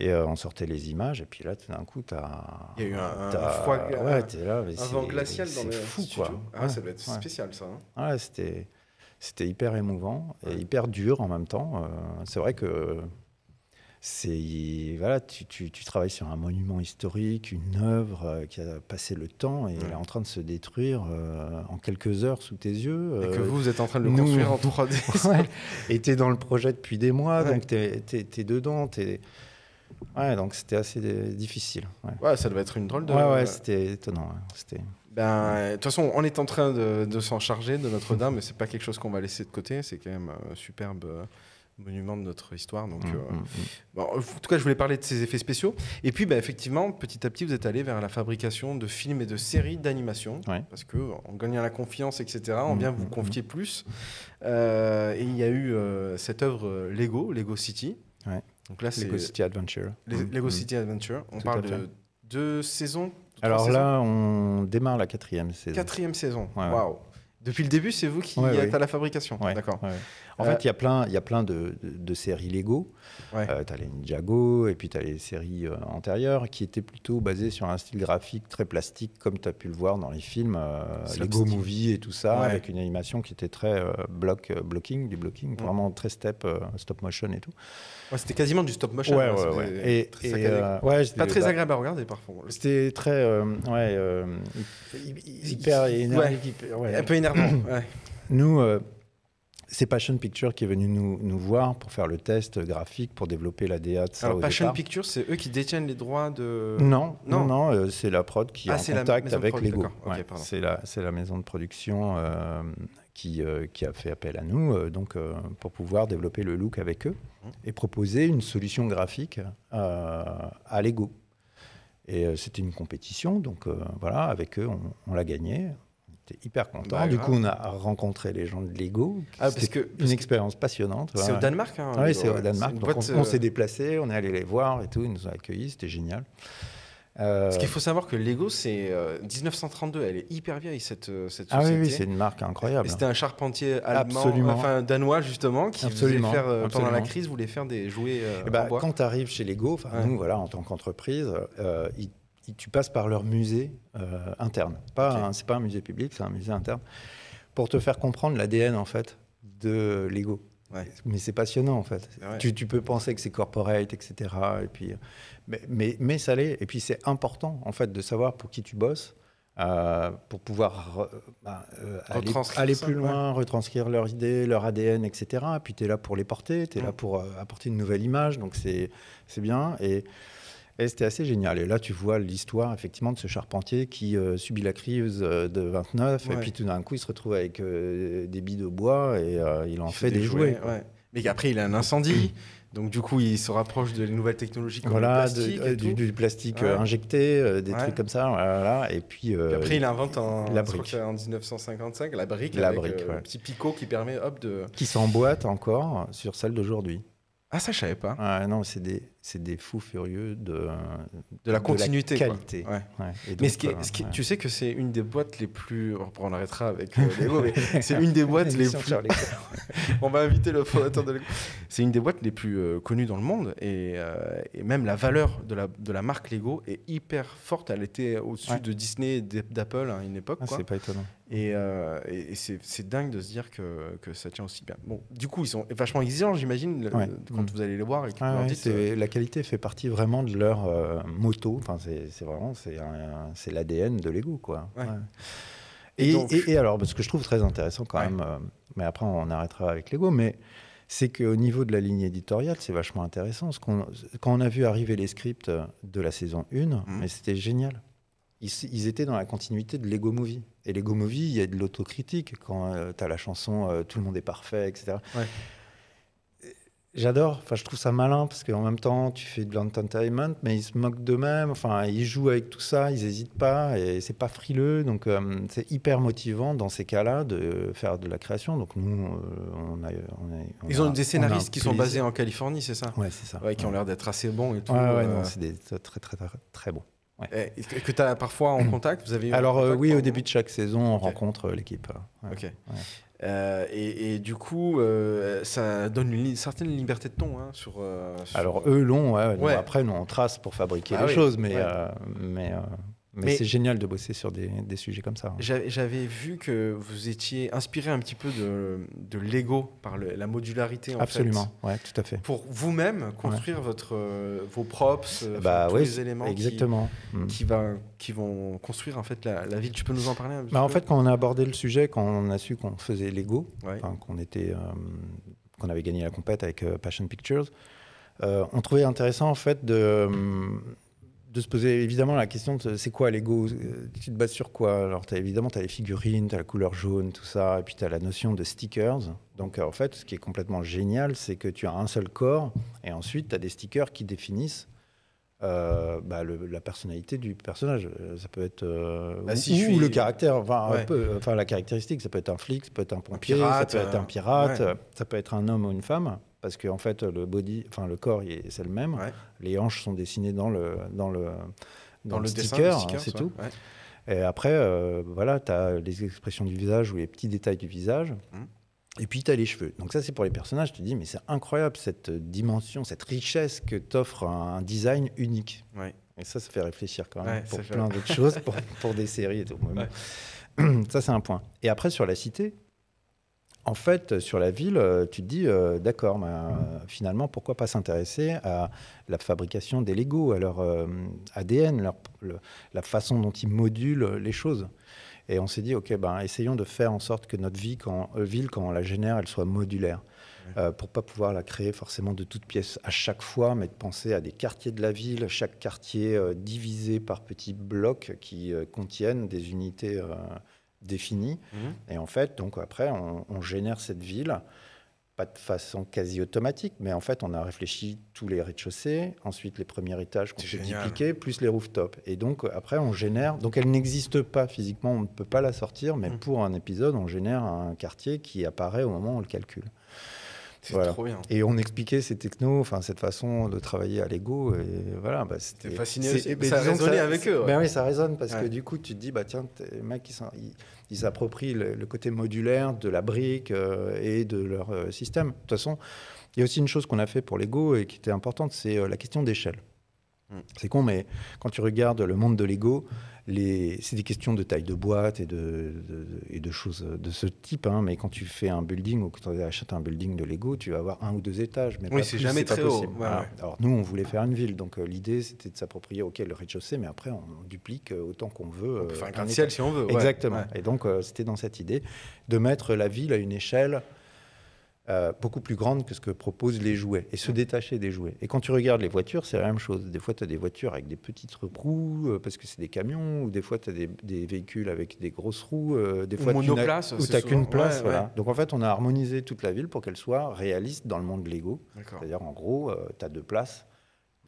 Et euh, on sortait les images, et puis là, tout d'un coup, tu as. Il y a eu un- un froid- Ouais, t'es là. mais Un vent glacial dans le fou, studio. quoi. Ah, Ouais, ça doit être ouais. spécial, ça. hein. Ouais, c'était, c'était hyper émouvant et hyper dur en même temps. Euh, c'est vrai que c'est, voilà, tu, tu- tu travailles sur un monument historique, une œuvre euh, qui a passé le temps et elle est en train de se détruire euh, en quelques heures sous tes yeux. Et que Euh, vous, vous êtes en train de le nous- construire en 3D. ouais. Et tu es dans le projet depuis des mois, donc tu es, dedans. Ouais, donc c'était assez euh, difficile. Ouais, Ouais, ça doit être une drôle de. ouais, ouais, c'était étonnant. C'était... Ben, de toute façon, on est en train de, de s'en charger de Notre-Dame, mais c'est pas quelque chose qu'on va laisser de côté. C'est quand même un superbe euh, monument de notre histoire. Donc, Mm, euh, mm, mm. bon, en tout cas, je voulais parler de ces effets spéciaux. Et puis, ben, effectivement, petit à petit, vous êtes allé vers la fabrication de films et de séries d'animation. Ouais. Parce que en gagnant la confiance, etc., on vient vous confier plus. Euh, et il y a eu euh, cette œuvre euh, Lego, Lego City. Ouais. Donc là, c'est Lego City Adventure. Les- Mm, Lego mm. City Adventure. On Tout parle de deux saisons. Alors saisons là, on démarre la quatrième saison. Quatrième saison. Waouh. Depuis le début, c'est vous qui Ouais, êtes ouais. à la fabrication. Ouais, D'accord. En Euh, fait, il y a plein, il y a plein de, de- de séries Lego. Ouais. tu as les Ninjago et puis tu as les séries euh, antérieures qui étaient plutôt basées sur un style graphique très plastique, comme tu as pu le voir dans les films euh, Lego. Movie et tout ça, avec une animation qui était très euh, block, euh, blocking, du blocking, Mm. vraiment très step, euh, stop motion et tout. Ouais, c'était quasiment du stop motion. Ouais, hein, ouais, c'était ouais. Et, très et, saccadé. euh, ouais, pas très bah, agréable à regarder parfois. C'était très euh, ouais, euh, hy- hy- hyper Ouais. énergique. hyper- ouais. Un peu énervant. ouais. Nous, euh, c'est Passion Picture qui est venu nous, nous voir pour faire le test graphique, pour développer la DA de ça Alors, au Passion départ. Pictures, c'est eux qui détiennent les droits de. Non, Non. non, non, euh, c'est la prod qui Ah, est en contact avec Lego. d'accord. Ok, Ouais, pardon. c'est la, la maison de production euh, qui, euh, qui a fait appel à nous euh, donc, euh, pour pouvoir développer le look avec eux Mmh. et proposer une solution graphique à Lego. Et c'était une compétition, donc voilà, avec eux, on, on l'a gagné. On J'étais hyper content. Bah, du grave. coup, on a rencontré les gens de Lego. Ah, parce que- une expérience passionnante. C'est au Danemark. Hein, Oui, Lego, c'est au. Danemark. Donc, boîte, on, on s'est déplacé, on est allé les voir et tout. Ils nous ont accueillis, c'était génial. Euh, Parce qu'il faut savoir que Lego, c'est euh, 1932. Elle est hyper vieille, cette, euh, cette ah oui, société. oui, c'est une marque incroyable. C'était un charpentier allemand, Absolument. enfin danois justement, qui Absolument, faisait faire, euh, pendant la crise, voulait faire des jouets euh, en bois. quand tu arrives chez Lego, Ouais. nous, voilà, en tant qu'entreprise, euh, ils- tu passes par leur musée euh, interne. Pas Ok. un- c'est pas un musée public, c'est un musée interne. Pour te faire comprendre l'ADN, en fait, de Lego. Ouais. Mais c'est passionnant, en fait. Tu, tu peux penser que c'est corporate, etc. Et puis, mais, mais, mais ça l'est. Et puis, c'est important, en fait, de savoir pour qui tu bosses. euh, pour pouvoir euh, bah, euh, aller, Retranscrire aller ça, plus ouais. loin, retranscrire leurs idées, leur ADN, etc. Et puis tu es là pour les porter, tu es Mm. là pour euh, apporter une nouvelle image, donc c'est c'est bien. Et, et c'était assez génial. Et là, tu vois l'histoire, effectivement, de ce charpentier qui euh, subit la crise euh, de 29, et puis tout d'un coup, il se retrouve avec euh, des billes de bois et il en Il fait, des jouets. ouais. Mais après, il a un incendie, donc du coup, il se rapproche de nouvelles technologies comme Voilà, le plastique. et du, plastique Ouais. injecté, des trucs comme ça. Voilà, et puis, Puis après, il invente en, la brique. en 1955 la brique, La avec brique, un petit picot qui permet hop de. qui s'emboîte encore sur celle d'aujourd'hui. Ah ça, je savais pas. Ouais, non, c'est des, c'est des fous furieux de, De la continuité. qualité. Ouais. Ouais. Et Mais ce qui est- euh, ce qui est- ouais. tu sais que c'est une des boîtes les plus. On arrêtera avec euh, Lego, mais c'est une des boîtes les plus. On va inviter le fondateur de Lego. C'est une des boîtes les plus euh, connues dans le monde et, euh, et même la valeur de la, de la marque Lego est hyper forte. Elle était au-dessus de Disney et d'Apple à une époque. Ah, c'est pas étonnant. Et, euh, et- c'est dingue de se dire que, que ça tient aussi bien. Bon, du coup, ils sont vachement exigeants, j'imagine, Ouais. quand Mm. vous allez les voir et que Ah ouais, dites. euh, la qualité fait partie vraiment de leur euh, moto. Enfin, c'est vraiment c'est l'ADN de Lego, quoi. Ouais. Ouais. Et Et, donc- et- et alors, ce que je trouve très intéressant quand Ouais. même, euh, mais après on arrêtera avec Lego, mais c'est qu'au niveau de la ligne éditoriale, c'est vachement intéressant. Ce qu'on- quand on a vu arriver les scripts de la saison 1, Mhm. mais c'était génial. Ils, ils étaient dans la continuité de Lego Movie. Et Lego Movie, il y a de l'autocritique quand tu as la chanson euh, Tout le monde est parfait, etc. Ouais. J'adore, enfin, je trouve ça malin parce qu'en même temps, tu fais de l'entertainment, mais ils se moquent d'eux-mêmes, enfin, ils jouent avec tout ça, ils n'hésitent pas et c'est pas frileux. Donc, euh, c'est hyper motivant dans ces cas-là de faire de la création. Donc, nous, euh, on a. on a- on Ils ont a des scénaristes qui sont basés en Californie, c'est ça? Ouais, c'est ça. Ouais, qui ont l'air d'être assez bons et tout. Ouais, ouais, euh, c'est des très, très, très, très, bons. et- et que tu as parfois en contact? Vous avez eu Alors, euh, oui, au début de chaque saison, on rencontre l'équipe. Ouais. Ok. Euh, et, et du coup, euh, ça donne une certaine liberté de ton hein, sur, euh, sur- Alors, eux l'ont, ouais, nous, Ouais. après, nous, on trace pour fabriquer Ah les oui, choses, mais, ouais. mais, mais, Mais- c'est génial de bosser sur des, des sujets comme ça. hein. J'a- J'avais vu que vous étiez inspiré un petit peu de, de Lego par le- la modularité. En Absolument, ouais, tout à fait. Fait, pour vous-même construire votre, euh, vos props, euh, Bah enfin, tous oui, les éléments qui- exactement. Mm. qui, va, qui vont construire en fait la, la ville. Tu peux nous en parler un petit Bah, en peu? fait, quand on a abordé le sujet, quand on a su qu'on faisait Lego, qu'on était, euh, qu'on avait gagné la compète avec euh, Passion Pictures, on trouvait intéressant en fait de, de se poser évidemment la question de c'est quoi Lego? Tu te bases sur quoi? Alors as, évidemment, tu as les figurines, tu as la couleur jaune, tout ça, et puis tu as la notion de stickers. Donc euh, en fait, ce qui est complètement génial, c'est que tu as un seul corps, et ensuite tu as des stickers qui définissent euh, bah, le- la personnalité du personnage. Euh, Ça peut être euh, Bah, ou, si je ou suis- le caractère, enfin, Ouais. un peu, enfin la caractéristique. Ça peut être un flic, ça peut être un pompier, pirate, ça peut être un pirate, ouais. ça peut être un homme ou une femme, parce qu'en fait le body, enfin le corps, c'est le même. Ouais. Les hanches sont dessinées dans le dans le dans, le, hein, sticker, c'est tout. Ouais. Et après, euh, voilà, tu as les expressions du visage ou les petits détails du visage. Mhm. Et puis, tu as les cheveux. Donc ça, c'est pour les personnages. Tu te dis, mais c'est incroyable cette dimension, cette richesse que t'offre un design unique. Ouais. Et ça, ça fait réfléchir quand même Ouais, pour plein d'autres choses, pour, pour des séries et tout. Ça, c'est un point. Et après, sur la cité, en fait, sur la ville, euh, tu te dis, euh, d'accord, euh, finalement, pourquoi pas s'intéresser à la fabrication des Lego, à leur euh, ADN, leur- le- la façon dont ils modulent les choses. Et on s'est dit, ok, ben, essayons de faire en sorte que notre vie, quand, euh, ville, quand on la génère, elle soit modulaire. Euh, pour pas pouvoir la créer forcément de toutes pièces à chaque fois, mais de penser à des quartiers de la ville, chaque quartier euh, divisé par petits blocs qui euh, contiennent des unités définies. Mhm. Et en fait, donc après, on, on génère cette ville pas de façon quasi automatique, mais en fait, on a réfléchi tous les rez-de-chaussée, ensuite les premiers étages qu'on peut dupliquer, plus les rooftops. Et donc, après, on génère. Donc, elle n'existe pas physiquement, on ne peut pas la sortir, mais Mm. pour un épisode, on génère un quartier qui apparaît au moment où on le calcule. C'est Voilà. trop bien. Et on expliquait ces technos, enfin cette façon de travailler à Lego, et voilà. Bah, fasciné c'est- aussi. mais Ça résonnait avec eux, ouais. Ben oui, ça résonne parce Ouais. que du coup, tu te dis, bah tiens, les mecs, ils s'approprient le, le côté modulaire de la brique euh, et de leur euh, système. De toute façon, il y a aussi une chose qu'on a fait pour Lego et qui était importante, c'est euh, la question d'échelle. Mm. C'est con, mais quand tu regardes le monde de Lego. C'est des questions de taille de boîte et de, de- et de choses de ce type. hein. Mais quand tu fais un building ou quand tu achètes un building de Lego, tu vas avoir un ou deux étages. Mais Oui, c'est jamais très haut. possible. Ouais, Voilà. ouais. Alors nous, on voulait faire une ville, donc euh, l'idée c'était de s'approprier ok le rez-de-chaussée, mais après on duplique euh, autant qu'on veut. On peut euh, faire un un gratte-ciel étage. si on veut. Exactement. Ouais. Et donc, euh, c'était dans cette idée de mettre la ville à une échelle euh, beaucoup plus grande que ce que proposent les jouets et se détacher des jouets. Et quand tu regardes les voitures, c'est la même chose. Des fois, tu as des voitures avec des petites roues euh, parce que c'est des camions, ou des fois, tu as des, des véhicules avec des grosses roues. euh, des Ou fois, c'est tu n'as qu'une place. Ouais, voilà. ouais. Donc, en fait, on a harmonisé toute la ville pour qu'elle soit réaliste dans le monde Lego. D'accord. C'est-à-dire, en gros, tu as deux places.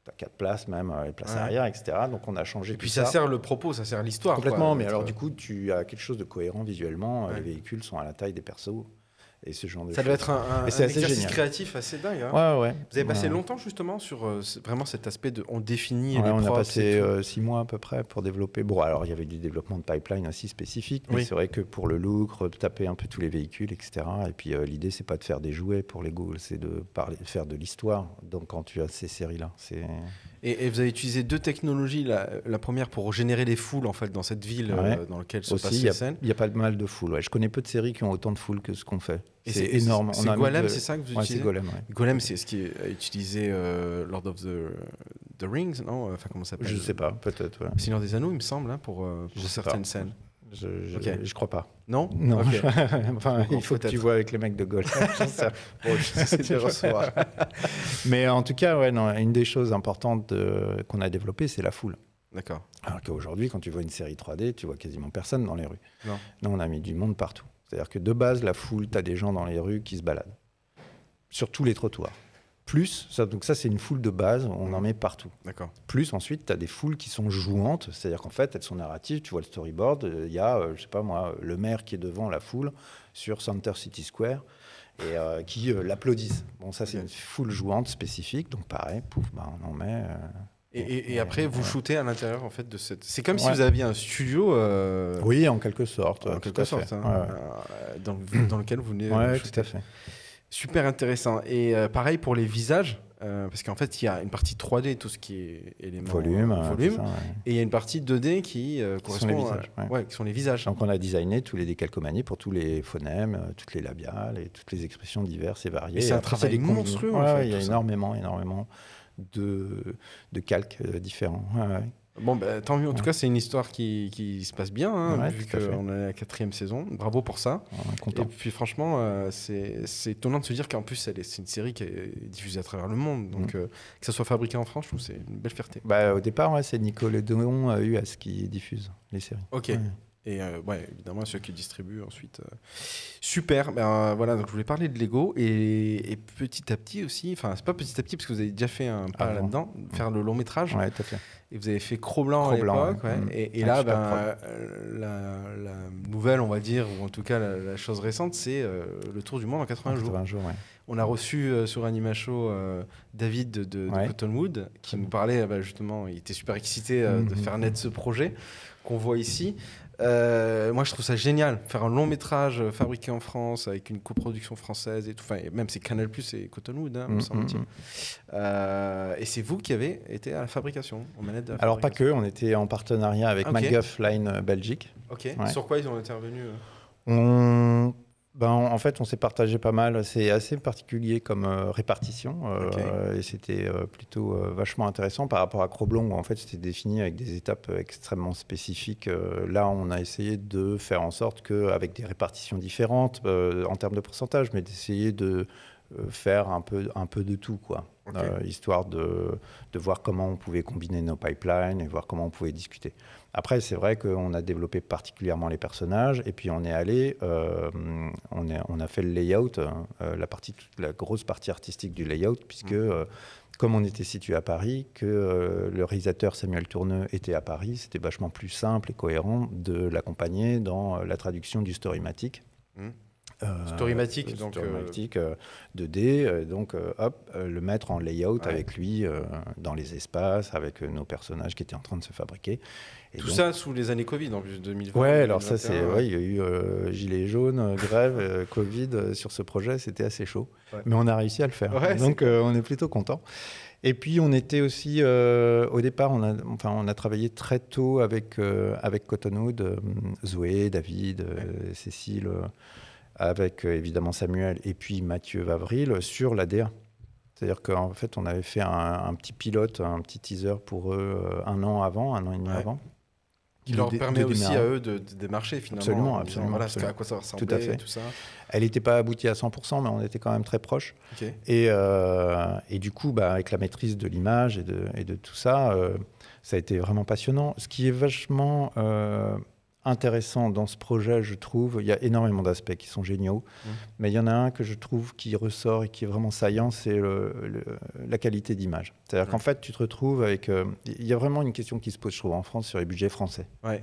Tu as quatre places même, les places Ouais. arrière, etc. Donc on a changé Et puis ça sert le propos, ça sert l'histoire. Complètement, quoi, mais alors du coup, tu as quelque chose de cohérent visuellement. Ouais. Les véhicules sont à la taille des persos et ce genre de Ça choses. doit être un, un- assez exercice génial. créatif assez dingue. hein. Ouais, ouais. Vous avez passé Ouais. longtemps justement sur euh, vraiment cet aspect de on définit Ouais, les on a passé euh, six mois à peu près pour développer. Bon, alors il y avait du développement de pipeline aussi spécifique, mais Oui. c'est vrai que pour le look, taper un peu tous les véhicules, etc. Et puis euh, l'idée, c'est pas de faire des jouets pour Lego, c'est de parler, de faire de l'histoire. Donc quand tu as ces séries-là, c'est Et, et vous avez utilisé deux technologies. La, la première pour générer les foules en fait dans cette ville Ouais. euh, dans laquelle se aussi passent il y, les a, scènes. il y a pas mal de foule. Ouais. Je connais peu de séries qui ont autant de foule que ce qu'on fait. C'est énorme. C'est Golem, de- c'est ça que vous Ouais, utilisez Golem. Golem, c'est ce qui est utilisé euh, Lord of the, the Rings, non? Enfin comment ça s'appelle? Je sais pas, peut-être. Seigneur des Anneaux, il me semble, hein, pour, euh, certaines pas. scènes. Je, je crois pas. Non Non. Enfin, il faut que tu vois avec les mecs de. Bon, recevoir. Mais en tout cas, ouais, non, une des choses importantes de- qu'on a développées, c'est la foule. D'accord. Alors qu'aujourd'hui, quand tu vois une série 3D, tu vois quasiment personne dans les rues. Non. Là, on a mis du monde partout. C'est-à-dire que de base, la foule, tu as des gens dans les rues qui se baladent. Sur tous les trottoirs. Plus, ça, donc ça, c'est une foule de base, on en met partout. D'accord. Plus, ensuite, tu as des foules qui sont jouantes, c'est-à-dire qu'en fait, elles sont narratives. Tu vois le storyboard, euh, il y a, euh, je sais pas moi, le maire qui est devant la foule sur Center City Square et euh, qui euh, l'applaudissent. Bon, ça, c'est une foule jouante spécifique, donc pareil, pouf, bah, on en met. Et, et- et Ouais, après, vous shootez à l'intérieur en fait de cette. C'est comme si vous aviez un studio. euh, Oui, en quelque sorte. En quelque sorte, hein, Ouais, dans, le- dans lequel vous venez. ouais. shooter. tout à fait. Super intéressant. Et euh, pareil pour les visages, euh, parce qu'en fait, il y a une partie 3D, tout ce qui est élément Volume. euh, euh, volume, ça, ouais. et il y a une partie 2D qui Qui sont correspond les à- visages, ouais. ouais, qui sont les visages. Donc on a designé tous les décalcomanies pour tous les phonèmes, toutes les labiales et toutes les expressions diverses et variées. Et c'est un travail monstrueux, en fait, il y a ça. énormément, énormément de, de calques différents. Bon, bah, tant mieux. En tout cas, c'est une histoire qui, qui se passe bien, hein, Ouais, vu à qu'on est à la quatrième saison. Bravo pour ça. Et puis franchement, euh, c'est étonnant de se dire qu'en plus, c'est une série qui est diffusée à travers le monde. Donc, Mm. euh, que ça soit fabriqué en France, je trouve que c'est une belle fierté. Bah, au départ, ouais, c'est Nicolas Déon euh, US qui diffuse les séries. Ok. Et euh, ouais, évidemment, ceux qui distribuent ensuite. euh, Super. Ben, voilà, donc je voulais parler de Lego et, et petit à petit aussi, enfin, c'est pas petit à petit parce que vous avez déjà fait un pas Avant. là-dedans, faire le long métrage. Ouais, tout à fait. Et vous avez fait Cro-Blanc à l'époque. ouais. ouais. Mm. Et, et Ouais, là, super ben, euh, la, la nouvelle, on va dire, ou en tout cas la, la chose récente, c'est euh, le tour du monde en 80 jours. 80 jours, ouais. On a reçu sur Anima Show David de, de- de Ouais. Cottonwood qui nous parlait bah, justement, il était super excité de Mhm. faire naître ce projet qu'on voit ici. Euh, moi, je trouve ça génial, faire un long métrage euh, fabriqué en France avec une coproduction française et tout. Enfin, même c'est Canal Plus et Cottonwood, hein, me Mm, semble-t-il. mm, mm. Euh, et c'est vous qui avez été à la fabrication, aux manettes de la Alors, pas que, on était en partenariat avec Ok. McGuff Line Belgique. Ok. Ouais. Sur quoi ils ont intervenu On... Ben, en fait, on s'est partagé pas mal. C'est assez particulier comme euh, répartition. euh, et c'était euh, plutôt vachement intéressant par rapport à Cro-Blanc, où en fait, c'était défini avec des étapes extrêmement spécifiques. Là, on a essayé de faire en sorte qu'avec des répartitions différentes en termes de pourcentage, mais d'essayer de faire un peu, un peu de tout, quoi. Histoire de, de voir comment on pouvait combiner nos pipelines et voir comment on pouvait discuter. Après, c'est vrai qu'on a développé particulièrement les personnages, et puis on est allé, euh, on, est- on a fait le layout, euh, la, partie, la grosse partie artistique du layout, puisque euh, comme on était situé à Paris, que le réalisateur Samuel Tourneux était à Paris, c'était vachement plus simple et cohérent de l'accompagner dans la traduction du Storymatic. Mhm. Euh, Storymatic, donc, euh, Storymatic, euh, 2D, euh, donc hop, le mettre en layout Ouais. avec lui dans les espaces, avec nos personnages qui étaient en train de se fabriquer. Et Tout donc- ça sous les années Covid en plus 2020. Ouais, alors ça, c'est, 2021, ouais, il y a eu euh, gilets jaunes, euh, grève, euh, Covid euh, sur ce projet, c'était assez chaud. Ouais. Mais on a réussi à le faire. Ouais, Donc on est plutôt content. Et puis on était aussi, au départ, on a, enfin, on a travaillé très tôt avec, avec Cottonwood, Zoé, David, Cécile, avec euh, évidemment Samuel et puis Mathieu Vavril sur l'ADA. C'est-à-dire qu'en fait, on avait fait un, un petit pilote, un petit teaser pour eux euh, un an avant, un an et demi Ouais. avant. Qui leur permet aussi démarrer. à eux de, de démarcher finalement. Absolument, disant, absolument, Voilà, absolument. à quoi ça ressemblait, Tout à fait. Tout ça. Elle n'était pas aboutie à 100%, mais on était quand même très. Et, euh, et du coup, bah, avec la maîtrise de l'image et de, et de tout ça, euh, ça a été vraiment passionnant. Ce qui est vachement euh, intéressant dans ce projet, je trouve, il y a énormément d'aspects qui sont géniaux, Mhm. mais il y en a un que je trouve qui ressort et qui est vraiment saillant, c'est le- le- la qualité d'image. C'est-à-dire qu'en fait, tu te retrouves avec... euh, Il y a vraiment une question qui se pose, je trouve, en France sur les budgets français. Ouais.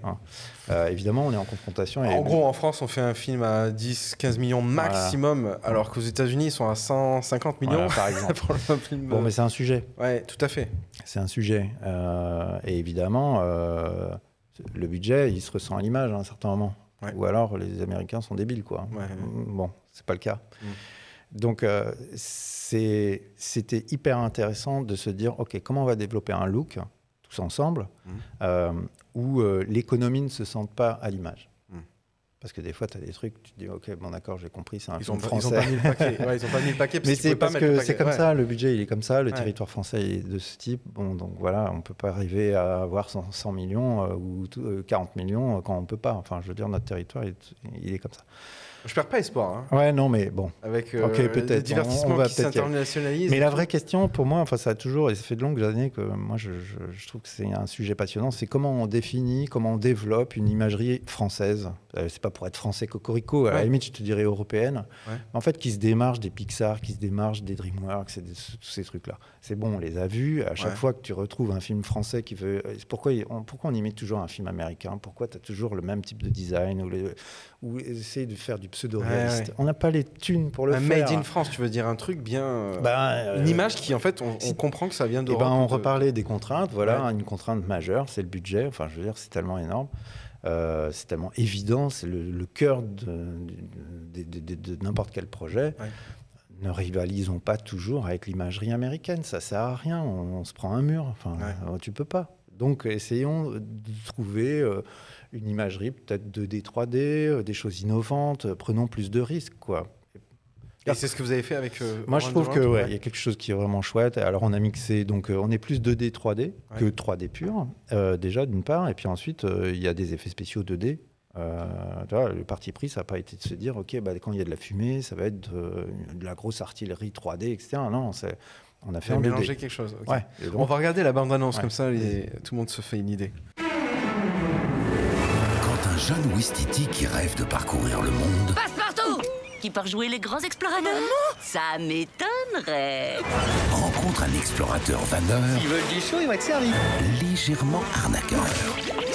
Euh, évidemment, on est en confrontation. et- En gros, en France, on fait un film à 10-15 millions maximum, alors qu'aux États-Unis, ils sont à 150 millions Voilà, par exemple. pour le film. Bon, mais c'est un sujet. Ouais, tout à fait. C'est un sujet. Euh, et évidemment, le budget, il se ressent à l'image à un certain moment. Ouais. Ou alors, les Américains sont débiles, quoi. Ouais. Bon, c'est pas le cas. Mm. Donc, euh, c'était hyper intéressant de se dire, OK, comment on va développer un look, tous ensemble, Mm. euh, où euh, l'économie ne se sente pas à l'image. Parce que des fois, tu as des trucs, tu te dis, OK, bon, d'accord, j'ai compris, c'est un Ils film ont, pas- ils français. ont pas mis le paquet. Ouais, ils ont pas mis le paquet parce Mais c'est parce que c'est comme Ouais. ça, le budget il est comme ça, le Ouais. territoire français est de ce type. Bon, donc voilà, on peut pas arriver à avoir 100, 100 millions euh, ou tout- euh, 40 millions euh, quand on peut pas. Enfin, je veux dire, notre territoire il, il est comme ça. Je perds pas espoir. hein, Ouais, non, mais bon. avec euh, Ok, peut-être. le divertissement On- on va qui peut-être y aller. s'internationalise. Mais la vraie question pour moi, enfin, ça a toujours, et ça fait de longues années que moi je, je- je trouve que c'est un sujet passionnant, c'est comment on définit, comment on développe une imagerie française. Euh, c'est pas pour être français cocorico, à la limite je te dirais européenne, Ouais. mais en fait qui se démarche des Pixar, qui se démarche des DreamWorks, des- tous ces trucs-là. C'est bon, on les a vus. À chaque Ouais. fois que tu retrouves un film français qui veut, euh, pourquoi on, pourquoi on imite toujours un film américain? Pourquoi tu as toujours le même type de design ou, ou essayer de faire du pseudo-réaliste Ouais, ouais. On n'a pas les thunes pour le un faire. made in France, tu veux dire un truc bien. euh, Ben, euh, une image qui, en fait, on, comprend que ça vient eh d'Europe. ben, on de- reparlait des contraintes. Voilà, Ouais. une contrainte majeure, c'est le budget. Enfin, je veux dire, c'est tellement énorme. Euh, c'est tellement évident, c'est le, le cœur de, de- de- de- de n'importe quel projet. Ouais. Ne rivalisons pas toujours avec l'imagerie américaine, ça sert à rien. On, on se prend un mur. Enfin, Ouais. euh, tu peux pas. Donc, essayons de trouver euh, une imagerie peut-être 2D, 3D, euh, des choses innovantes. euh, Prenons plus de risques, quoi. Et c'est ce que vous avez fait avec. euh, Moi, je trouve the que World, ouais, il y a quelque chose qui est vraiment chouette. Alors, on a mixé, donc euh, on est plus 2D, 3D que Ouais. 3D pur, euh, déjà d'une part, et puis ensuite il y a des effets spéciaux 2D. Euh, tu vois, le parti pris, ça n'a pas été de se dire, ok, bah, quand il y a de la fumée, ça va être de, de la grosse artillerie 3D, etc. Non, c'est- on a fait en 2D. mélangé quelque chose. donc, On va regarder la bande-annonce comme ça, les- tout le monde se fait une idée. Un jeune Ouistiti qui rêve de parcourir le monde Passe-partout Qui part jouer les grands explorateurs Ça m'étonnerait. rencontre un explorateur vanneur Ils veulent du chaud, ils vont être servis. légèrement arnaqueur.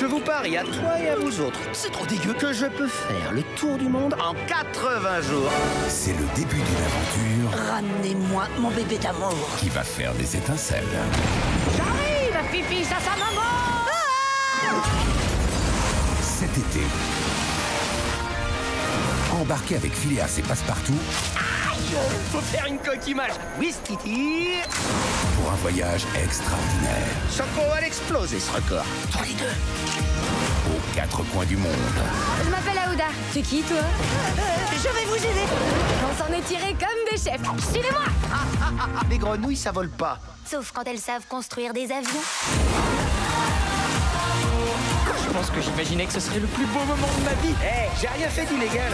Je vous parie à toi et à vous autres. C'est trop dégueu que je peux faire le tour du monde en 80 jours. C'est le début d'une aventure Ramenez-moi mon bébé d'amour. qui va faire des étincelles. J'arrive, pipi, ça, ça, maman Cet été, embarqué avec Phileas et Passepartout Faut faire une coquimage. Whisky. pour un voyage extraordinaire Choco, elle explosé ce record. Tous les deux. aux quatre coins du monde. Je m'appelle Aouda. C'est qui, toi? Je vais vous aider. On s'en est tiré comme des chefs. Suivez-moi Les grenouilles, ça vole pas. Sauf quand elles savent construire des avions. Je pense que j'imaginais que ce serait le plus beau moment de ma vie. Hé, j'ai rien fait d'illégal.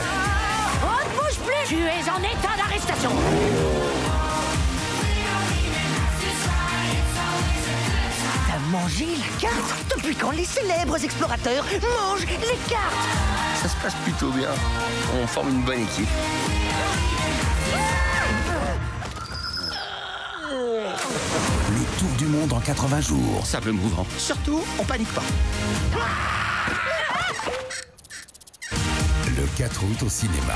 On ne bouge plus Tu es en état d'arrestation Ça Manger la carte Depuis quand les célèbres explorateurs mangent les cartes? Ça se passe plutôt bien. On forme une bonne équipe. Le tour du monde en 80 jours. Simple mouvant. Surtout, on panique pas. Le 4 août au cinéma.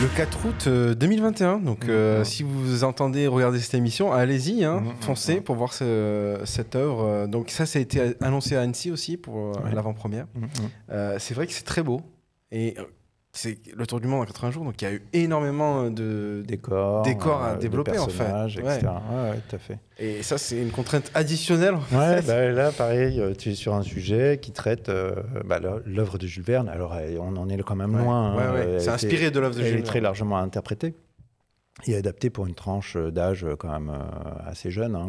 Le 4 août euh, 2021. Donc, euh, si vous entendez regarder cette émission, allez-y, hein, foncez pour voir ce- cette œuvre. Donc, ça, ça a été annoncé à Annecy aussi pour euh, Ouais. l'avant-première. Mhm. Euh, c'est vrai que c'est très beau. Et euh, c'est le tour du monde en 80 jours. Donc, il y a eu énormément de. Décors, Décors à euh, développer, en fait. Ouais. etc. Ouais, ouais, tout à fait. Et ça, c'est une contrainte additionnelle. Ouais, bah, là, pareil, euh, tu es sur un sujet qui traite euh, bah, l'œ- l'œuvre de Jules Verne. Alors, elle- on en est quand même loin. Hein. Elle C'est inspiré de l'œuvre de Elle Jules est très Verne. largement interprétée et adaptée pour une tranche d'âge euh, quand même euh, assez jeune. hein.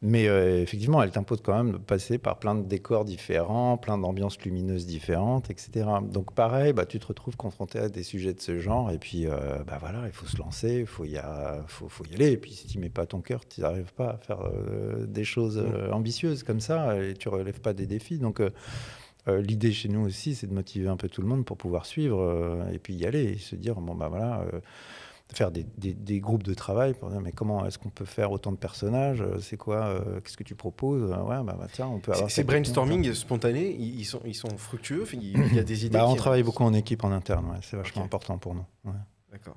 Mais euh, effectivement, elle t'impose quand même de passer par plein de décors différents, plein d'ambiances lumineuses différentes, etc. Donc pareil, bah, tu te retrouves confronté à des sujets de ce genre, et puis euh, bah, voilà, il faut se lancer, il faut, y a- faut, faut y aller. Et puis si tu mets pas ton cœur, tu n'arrives pas à faire euh, des choses euh, ambitieuses comme ça, et tu relèves pas des défis. Donc l'idée chez nous aussi, c'est de motiver un peu tout le monde pour pouvoir suivre, et puis y aller, et se dire, bon bah voilà... euh, faire des, des- des groupes de travail pour dire mais comment est-ce qu'on peut faire autant de personnages euh, c'est quoi euh, qu'est-ce que tu proposes Euh, ouais bah, bah, tiens on peut avoir Ces cette brainstorming spontanés, ils ils sont, ils sont fructueux. Il y a des idées. bah, on travaille beaucoup en équipe en interne ouais, c'est vachement important pour nous ouais. D'accord.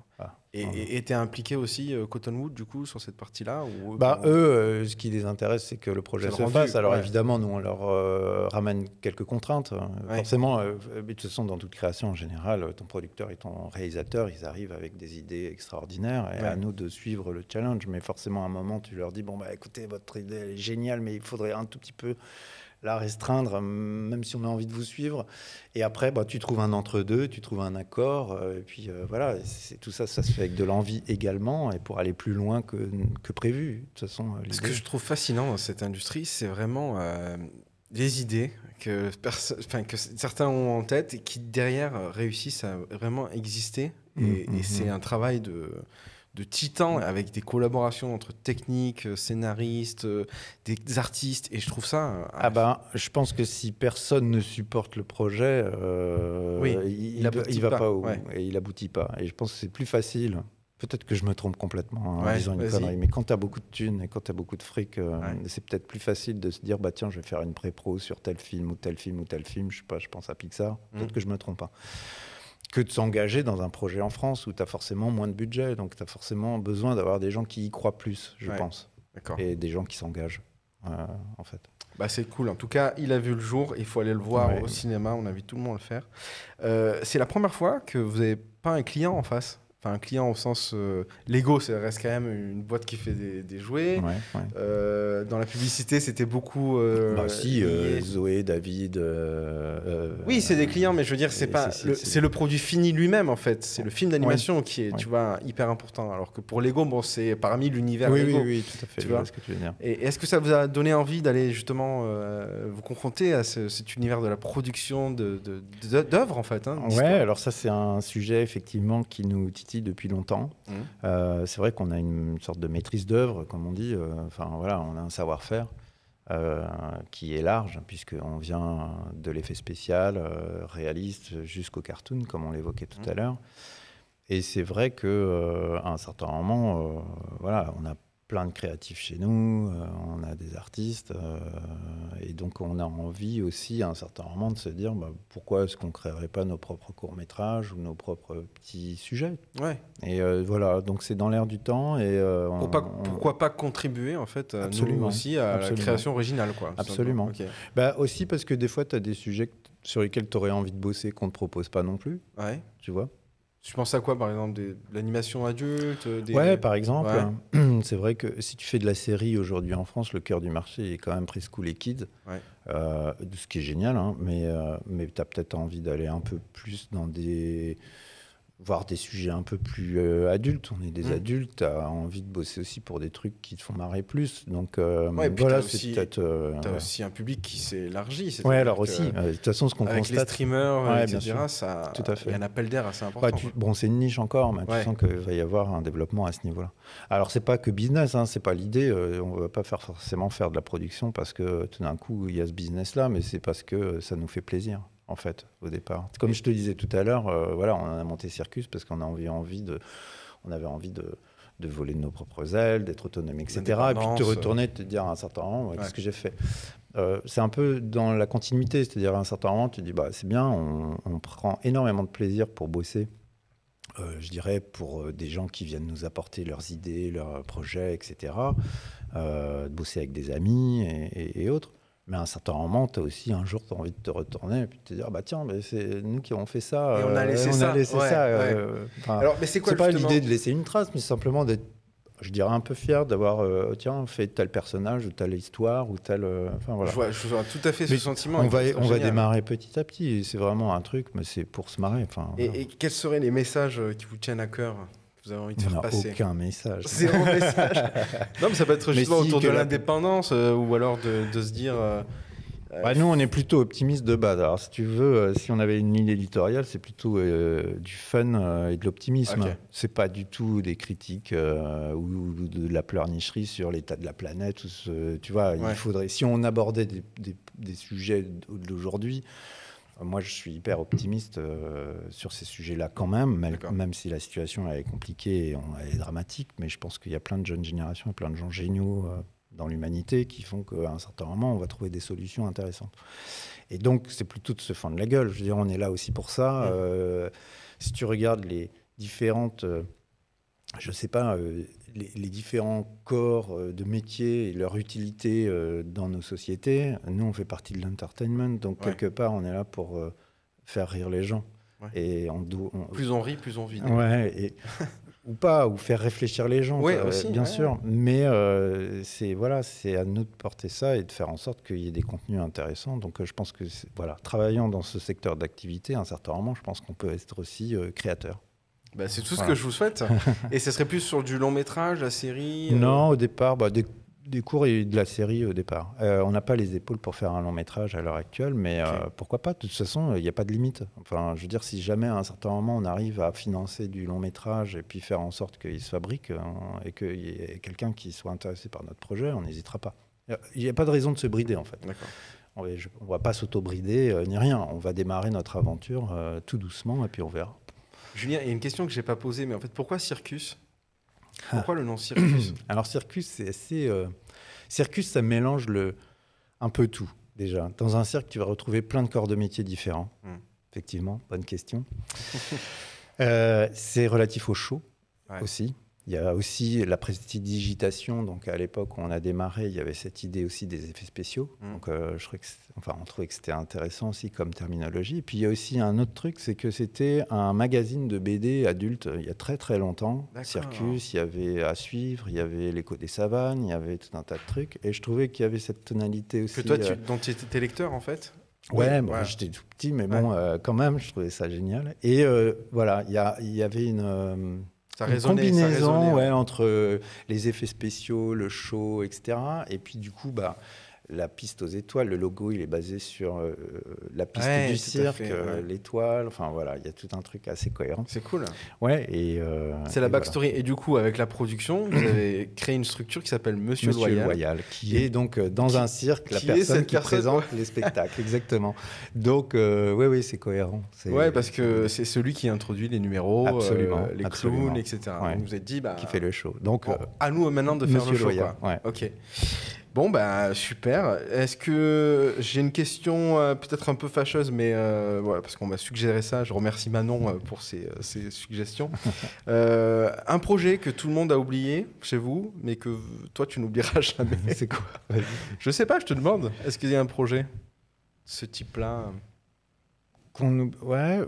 Et t'es impliqué aussi euh, Cottonwood du coup sur cette partie-là ou Bah, eux, euh, ce qui les intéresse, c'est que le projet se rendu, fasse. Alors ouais. évidemment, nous, on leur euh, ramène quelques contraintes. Euh, Ouais. Forcément, euh, mais de toute façon, dans toute création en général, euh, ton producteur et ton réalisateur, ils arrivent avec des idées extraordinaires et Ouais. à nous de suivre le challenge. Mais forcément, à un moment, tu leur dis, bon, bah écoutez, votre idée elle est géniale, mais il faudrait un tout petit peu la restreindre, euh, même si on a envie de vous suivre. Et après, bah, tu trouves un entre-deux, tu trouves un accord. euh, et puis euh, voilà, c'est, tout ça, ça se fait avec de l'envie également et pour aller plus loin que, que prévu. De toute façon, euh, Ce l'idée- que je trouve fascinant dans cette industrie, c'est vraiment euh, les idées que, perso- enfin, que certains ont en tête et qui derrière réussissent à vraiment exister. Et, et mhm. c'est un travail de, de titan avec des collaborations entre techniques, euh, scénaristes, euh, des artistes. Et je trouve ça. euh, Ah bah, je pense que si personne ne supporte le projet, euh, Oui, il, il va pas, pas, au ouais. et il aboutit pas. Et je pense que c'est plus facile. Peut-être que je me trompe complètement hein, en Ouais, disant une connerie, mais quand tu as beaucoup de thunes et quand tu as beaucoup de fric, euh, Ouais. c'est peut-être plus facile de se dire bah tiens, je vais faire une pré-pro sur tel film ou tel film ou tel film. Je sais pas, je pense à Pixar. Peut-être Mhm. que je me trompe pas. Que de s'engager dans un projet en France où tu as forcément moins de budget, donc tu as forcément besoin d'avoir des gens qui y croient plus, je Ouais. pense, et des gens qui s'engagent, euh, en fait. Bah, c'est cool. En tout cas, il a vu le jour. Il faut aller le voir Ouais. au cinéma. On invite tout le monde à le faire. Euh, c'est la première fois que vous n'avez pas un client en face? Enfin, un client au sens euh, Lego, ça reste quand même une boîte qui fait des, des jouets. Ouais, ouais. Euh, dans la publicité, c'était beaucoup. euh, Bah si, euh, Zoé, David. Oui, c'est des clients, mais je veux dire, c'est pas. c'est- le- produit fini lui-même en fait. C'est le film d'animation qui est, tu vois, hyper important. Alors que pour Lego, bon, c'est parmi l'univers Oui, Lego. oui, oui, tout à fait. Tu vois vois ce que tu veux dire. Et est-ce que ça vous a donné envie d'aller justement vous confronter à ce- cet univers de la production de- de- de- d'œuvres en fait hein, Ouais, alors ça c'est un sujet effectivement qui nous titille depuis longtemps. Mhm. Euh, c'est vrai qu'on a une sorte de maîtrise d'œuvre, comme on dit. euh, Enfin voilà, on a un savoir-faire euh, qui est large puisqu'on vient de l'effet spécial, euh, réaliste, jusqu'au cartoon, comme on l'évoquait tout Mhm. à l'heure. Et c'est vrai que euh, à un certain moment, voilà, on a plein de créatifs chez nous, euh, on a des artistes, euh, et donc on a envie aussi à un certain moment de se dire bah, pourquoi est-ce qu'on créerait pas nos propres courts métrages ou nos propres petits sujets? Ouais. Et euh, voilà, donc c'est dans l'air du temps et on- on- pourquoi pas contribuer en fait à nous Absolument. aussi à Absolument. la création originale quoi. Absolument. Bah, aussi parce que des fois tu as des sujets sur lesquels tu aurais envie de bosser qu'on ne te propose pas non plus, Ouais. tu vois? Tu penses à quoi par exemple de l'animation adulte des... Ouais, par exemple, Ouais. c'est vrai que si tu fais de la série aujourd'hui en France, le cœur du marché est quand même preschool et kids, Ouais. Euh, ce qui est génial, hein, mais, euh, mais tu as peut-être envie d'aller un peu plus dans des voir des sujets un peu plus euh, adultes. On est des Mm. adultes, tu as envie de bosser aussi pour des trucs qui te font marrer plus. Donc euh, Ouais, voilà, t'as c'est peut-être. euh, T'as ouais. aussi un public qui s'élargit. Ouais, c'est-à-dire alors aussi. euh, De toute façon, ce qu'on Avec les constate. streamers, Ouais, etc., ça, Tout à fait. il y a un appel d'air assez important. Ouais, tu- bon, c'est une niche encore, mais Ouais. tu sens qu'il va y avoir un développement à ce niveau-là. Alors, c'est pas que business, hein, c'est pas l'idée. euh, on va pas faire forcément faire de la production parce que tout d'un coup il y a ce business-là, mais c'est parce que ça nous fait plaisir, en fait, au départ. Comme je te disais tout à l'heure, euh, voilà, on a monté Circus parce qu'on a envie, de, on avait envie de de voler de nos propres ailes, d'être autonome, etc. Et puis de te retourner, de te dire à un certain moment, ouais, Ouais. qu'est-ce que j'ai fait? Euh, C'est un peu dans la continuité, c'est-à-dire à un certain moment, tu te dis, bah, c'est bien, on, on prend énormément de plaisir pour bosser euh, je dirais, pour euh, des gens qui viennent nous apporter leurs idées, leurs projets, etc. Euh, de bosser avec des amis et, et- et autres. Mais à un certain moment, tu as aussi un jour, tu as envie de te retourner et puis de te dire, ah bah tiens, mais c'est nous qui avons fait ça. Et on a euh, laissé on ça. A laissé Ouais, ça ouais. euh, Alors, mais c'est quoi c'est pas l'idée de laisser une trace, mais simplement d'être, je dirais, un peu fier d'avoir, euh, tiens, fait tel personnage ou telle histoire ou tel. euh, enfin voilà. je, vois, je vois tout à fait ce Mais sentiment. on va, on va démarrer petit à petit. et C'est vraiment un truc, mais c'est pour se marrer. Enfin, Et, voilà. et quels seraient les messages qui vous tiennent à cœur? Vous avez envie de faire passer aucun message. Zéro message. non, mais ça peut être justement si, autour de l'indépendance euh, ou alors de, de se dire. euh, euh, Bah, nous, on est plutôt optimiste de base. Alors, si tu veux, euh, si on avait une ligne éditoriale, c'est plutôt du fun et de l'optimisme. Ok. C'est pas du tout des critiques ou, ou de la pleurnicherie sur l'état de la planète. Ou ce- tu vois, Ouais. il faudrait. Si on abordait des, des- des sujets d'aujourd'hui, moi, je suis hyper optimiste euh, sur ces sujets-là quand même, même, si la situation est compliquée et on- elle est dramatique. Mais je pense qu'il y a plein de jeunes générations et plein de gens géniaux euh, dans l'humanité qui font qu'à un certain moment, on va trouver des solutions intéressantes. Et donc, c'est plutôt de se fendre la gueule. Je veux dire, on est là aussi pour ça. Euh, si tu regardes les différentes, je sais pas, euh, les, les différents corps euh, de métiers et leur utilité euh, dans nos sociétés, nous, on fait partie de l'entertainment. Donc, Ouais. quelque part, on est là pour faire rire les gens. Ouais. Et on, on- Plus on rit, plus on vit. Ouais, et- ou pas, ou faire réfléchir les gens, Ouais, aussi, bien sûr. Mais c'est voilà, c'est à nous de porter ça et de faire en sorte qu'il y ait des contenus intéressants. Donc je pense que voilà, travaillant dans ce secteur d'activité, à un certain moment, je pense qu'on peut être aussi créateur. Bah, c'est tout ce que je vous souhaite. et ce serait plus sur du long métrage, la série euh, Non, au départ, bah, des, des cours et de la série au départ. Euh, on n'a pas les épaules pour faire un long métrage à l'heure actuelle, mais euh, pourquoi pas? De toute façon, il n'y a pas de limite. Enfin, je veux dire, si jamais à un certain moment on arrive à financer du long métrage et puis faire en sorte qu'il se fabrique et qu'il y ait quelqu'un qui soit intéressé par notre projet, on n'hésitera pas. Il n'y a pas de raison de se brider en fait. D'accord. On ne va pas s'auto-brider euh, ni rien. On va démarrer notre aventure euh, tout doucement et puis on verra. Julien, il y a une question que j'ai pas posée, mais en fait, pourquoi Circus? Ah. Pourquoi le nom Circus? Alors Circus, c'est assez... euh, Circus, ça mélange le... un peu tout, déjà. Dans un cirque, tu vas retrouver plein de corps de métiers différents. Mm. Effectivement, bonne question. Euh, c'est relatif au show Ouais. aussi. Il y a aussi la prestidigitation. Donc à l'époque où on a démarré, il y avait cette idée aussi des effets spéciaux. Mm. Donc euh, je que, enfin, on trouvait que c'était intéressant aussi comme terminologie. Et puis il y a aussi un autre truc, c'est que c'était un magazine de BD adulte il y a très très longtemps. Circus, il y avait à suivre, il y avait l'écho des savanes, il y avait tout un tas de trucs. Et je trouvais qu'il y avait cette tonalité aussi. Que toi, tu, euh, dont tu étais lecteur, en fait? Ouais, bon, ouais. j'étais tout petit, mais bon, euh, quand même, je trouvais ça génial. Et euh, voilà, il y, avait une, euh, Ça une résonnait, ça combinaison résonnait, ouais, ouais. entre euh, les effets spéciaux, le show, etc. Et puis du coup, bah, la piste aux étoiles, le logo, il est basé sur euh, la piste Ouais, du cirque, euh, ouais. l'étoile. Enfin voilà, il y a tout un truc assez cohérent. C'est cool. Ouais, et euh, C'est la voilà. backstory. Et du coup, avec la production, vous avez créé une structure qui s'appelle Monsieur, Monsieur Loyal. Loyal, qui est donc dans Qui- un cirque la qui personne qui personne, présente les spectacles, exactement. Donc, euh, oui, oui, c'est cohérent. Ouais, parce que c'est celui qui introduit les numéros, Absolument, les absolument. clowns, etc. Ouais. Donc vous êtes dit, bah, qui fait le show. Donc, euh, à nous maintenant de faire Monsieur le show. Loyal, quoi. Ok. Bon, bah super. Est-ce que j'ai une question euh, peut-être un peu fâcheuse, mais euh, voilà, parce qu'on m'a suggéré ça. Je remercie Manon euh, pour ses, ses suggestions. Un projet que tout le monde a oublié chez vous, mais que toi tu n'oublieras jamais. c'est quoi? Je sais pas, je te demande. Est-ce qu'il y a un projet? Ce type-là Qu'on Ouais,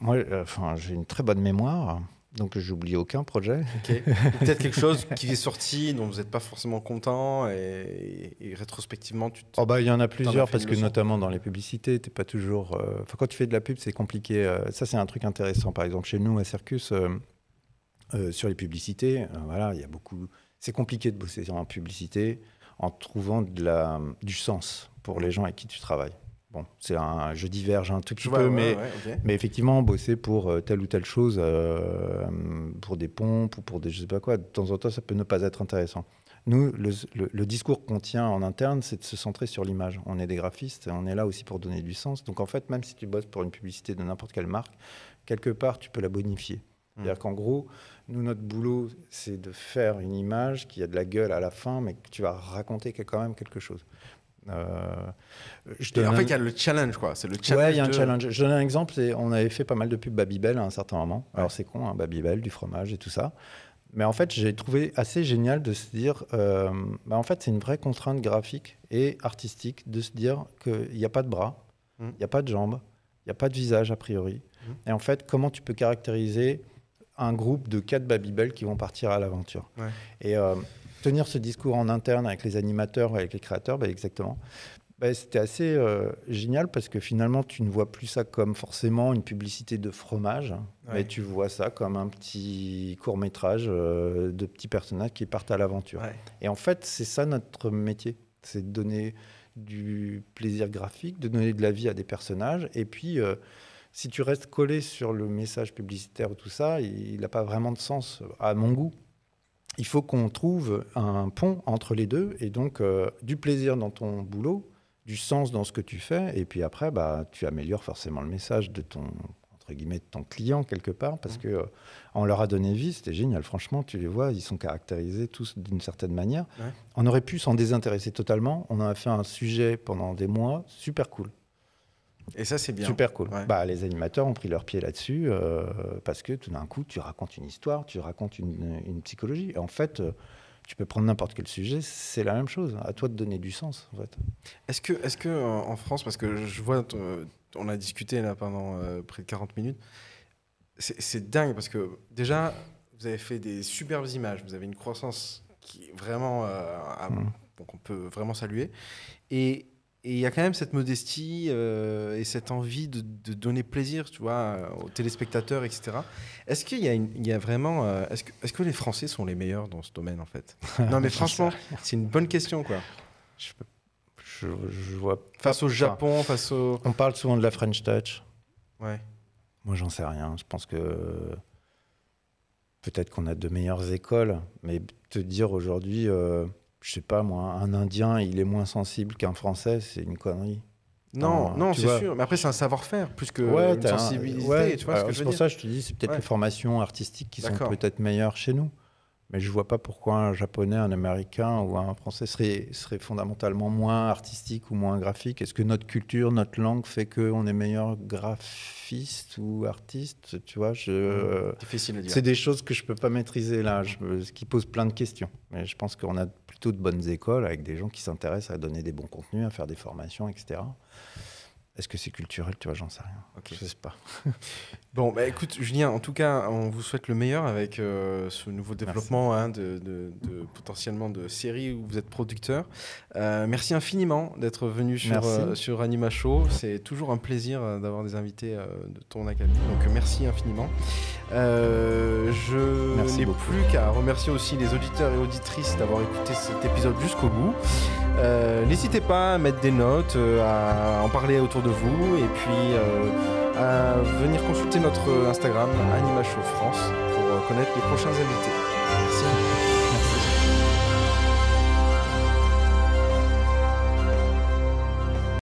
moi, enfin, j'ai une très bonne mémoire. Donc j'oublie aucun projet. Ok. Ou Peut-être quelque chose qui est sorti dont vous n'êtes pas forcément content et, et rétrospectivement tu. Oh bah il y en a plusieurs parce que notamment dans les publicités, t'es pas toujours. euh, Enfin quand tu fais de la pub, c'est compliqué. euh, ça c'est un truc intéressant. Par exemple chez nous à Circus, euh, sur les publicités, voilà, il y a beaucoup. C'est compliqué de bosser en publicité en trouvant de la, du sens pour les gens avec qui tu travailles. Bon, c'est un, je diverge un tout petit peu, ouais, mais ouais, mais effectivement, bosser pour euh, telle ou telle chose, euh, pour des pompes ou pour des je sais pas quoi, de temps en temps, ça peut ne pas être intéressant. Nous, le, le- le discours qu'on tient en interne, c'est de se centrer sur l'image. On est des graphistes, on est là aussi pour donner du sens. Donc en fait, même si tu bosses pour une publicité de n'importe quelle marque, quelque part, tu peux la bonifier. C'est-à-dire qu'en gros, nous, notre boulot, c'est de faire une image qui a de la gueule à la fin, mais que tu vas raconter quand même quelque chose. Euh, je en un- fait, il y a le challenge, quoi. C'est le challenge. Ouais, il y a un de- challenge. Je donne un exemple. On avait fait pas mal de pubs Babybel à un certain moment. Alors c'est con, hein, Babybel, du fromage et tout ça. Mais en fait, j'ai trouvé assez génial de se dire, euh, bah, en fait, c'est une vraie contrainte graphique et artistique de se dire qu'il n'y a pas de bras, il Mm. n'y a pas de jambes, il n'y a pas de visage a priori. Et en fait, comment tu peux caractériser un groupe de quatre Babybel qui vont partir à l'aventure? Ouais. Et euh, tenir ce discours en interne avec les animateurs, avec les créateurs, bah, exactement. Bah, C'était assez euh, génial parce que finalement, tu ne vois plus ça comme forcément une publicité de fromage, Ouais. mais tu vois ça comme un petit court métrage de petits personnages qui partent à l'aventure. Ouais. Et en fait, c'est ça notre métier, c'est de donner du plaisir graphique, de donner de la vie à des personnages. Et puis, euh, si tu restes collé sur le message publicitaire ou tout ça, il n'a pas vraiment de sens à mon goût. Il faut qu'on trouve un pont entre les deux et donc euh, du plaisir dans ton boulot, du sens dans ce que tu fais, et puis après, bah, tu améliores forcément le message de ton entre guillemets de ton client quelque part parce que euh, on leur a donné vie, c'était génial. Franchement, tu les vois, ils sont caractérisés tous d'une certaine manière. Ouais. On aurait pu s'en désintéresser totalement. On en a fait un sujet pendant des mois, super cool. Et ça, c'est bien. Super cool. Ouais. Bah, les animateurs ont pris leur pied là-dessus euh, parce que tout d'un coup, tu racontes une histoire, tu racontes une, une psychologie. Et en fait, euh, tu peux prendre n'importe quel sujet, c'est la même chose. À toi de donner du sens, en fait. Est-ce que, est-ce que euh, en France, parce que je vois, on a discuté là pendant près de 40 minutes, c'est, dingue parce que déjà, vous avez fait des superbes images, vous avez une croissance qui est vraiment, à- Mm. donc on peut vraiment saluer. Et et il y a quand même cette modestie euh, et cette envie de, de donner plaisir, tu vois, euh, aux téléspectateurs, etc. Est-ce qu'il y a, une- il y a vraiment, euh, est-ce que, est-ce que les Français sont les meilleurs dans ce domaine en fait? Non, mais franchement, c'est une bonne question, quoi. Je, peux- je, je vois. Face au Enfin, Japon, face au, On parle souvent de la French Touch. ouais. Moi, j'en sais rien. Je pense que peut-être qu'on a de meilleures écoles, mais te dire aujourd'hui, euh, je sais pas moi, un Indien, il est moins sensible qu'un Français, c'est une connerie. Non, Non, c'est vois. sûr. Mais après, c'est un savoir-faire plus que Ouais, une t'as un- sensibilité. ouais, tu vois ce que je c'est veux pour dire ça que je te dis, c'est peut-être Ouais. les formations artistiques qui sont peut-être meilleures chez nous. Mais je vois pas pourquoi un japonais, un américain ou un français serait, serait fondamentalement moins artistique ou moins graphique. Est-ce que notre culture, notre langue fait qu'on est meilleur graphiste ou artiste? Tu vois, je... Difficile à dire. C'est des choses que je peux pas maîtriser là, je- ce qui pose plein de questions. Mais je pense qu'on a plutôt de bonnes écoles avec des gens qui s'intéressent à donner des bons contenus, à faire des formations, etc. Est-ce que c'est culturel Tu vois, j'en sais rien. Ok. Je sais pas. Bon, bah, écoute, Julien, en tout cas, on vous souhaite le meilleur avec euh, ce nouveau développement hein, de, de- de- potentiellement de séries où vous êtes producteur. Euh, merci infiniment d'être venu sur, euh, sur Anima Show. C'est toujours un plaisir d'avoir des invités de ton académie. Donc, merci infiniment. Je n'ai plus qu'à remercier aussi les auditeurs et auditrices d'avoir écouté cet épisode jusqu'au bout. N'hésitez pas à mettre des notes, à en parler autour de vous et puis euh, venir consulter notre Instagram Anima Show France pour euh, connaître les prochains invités.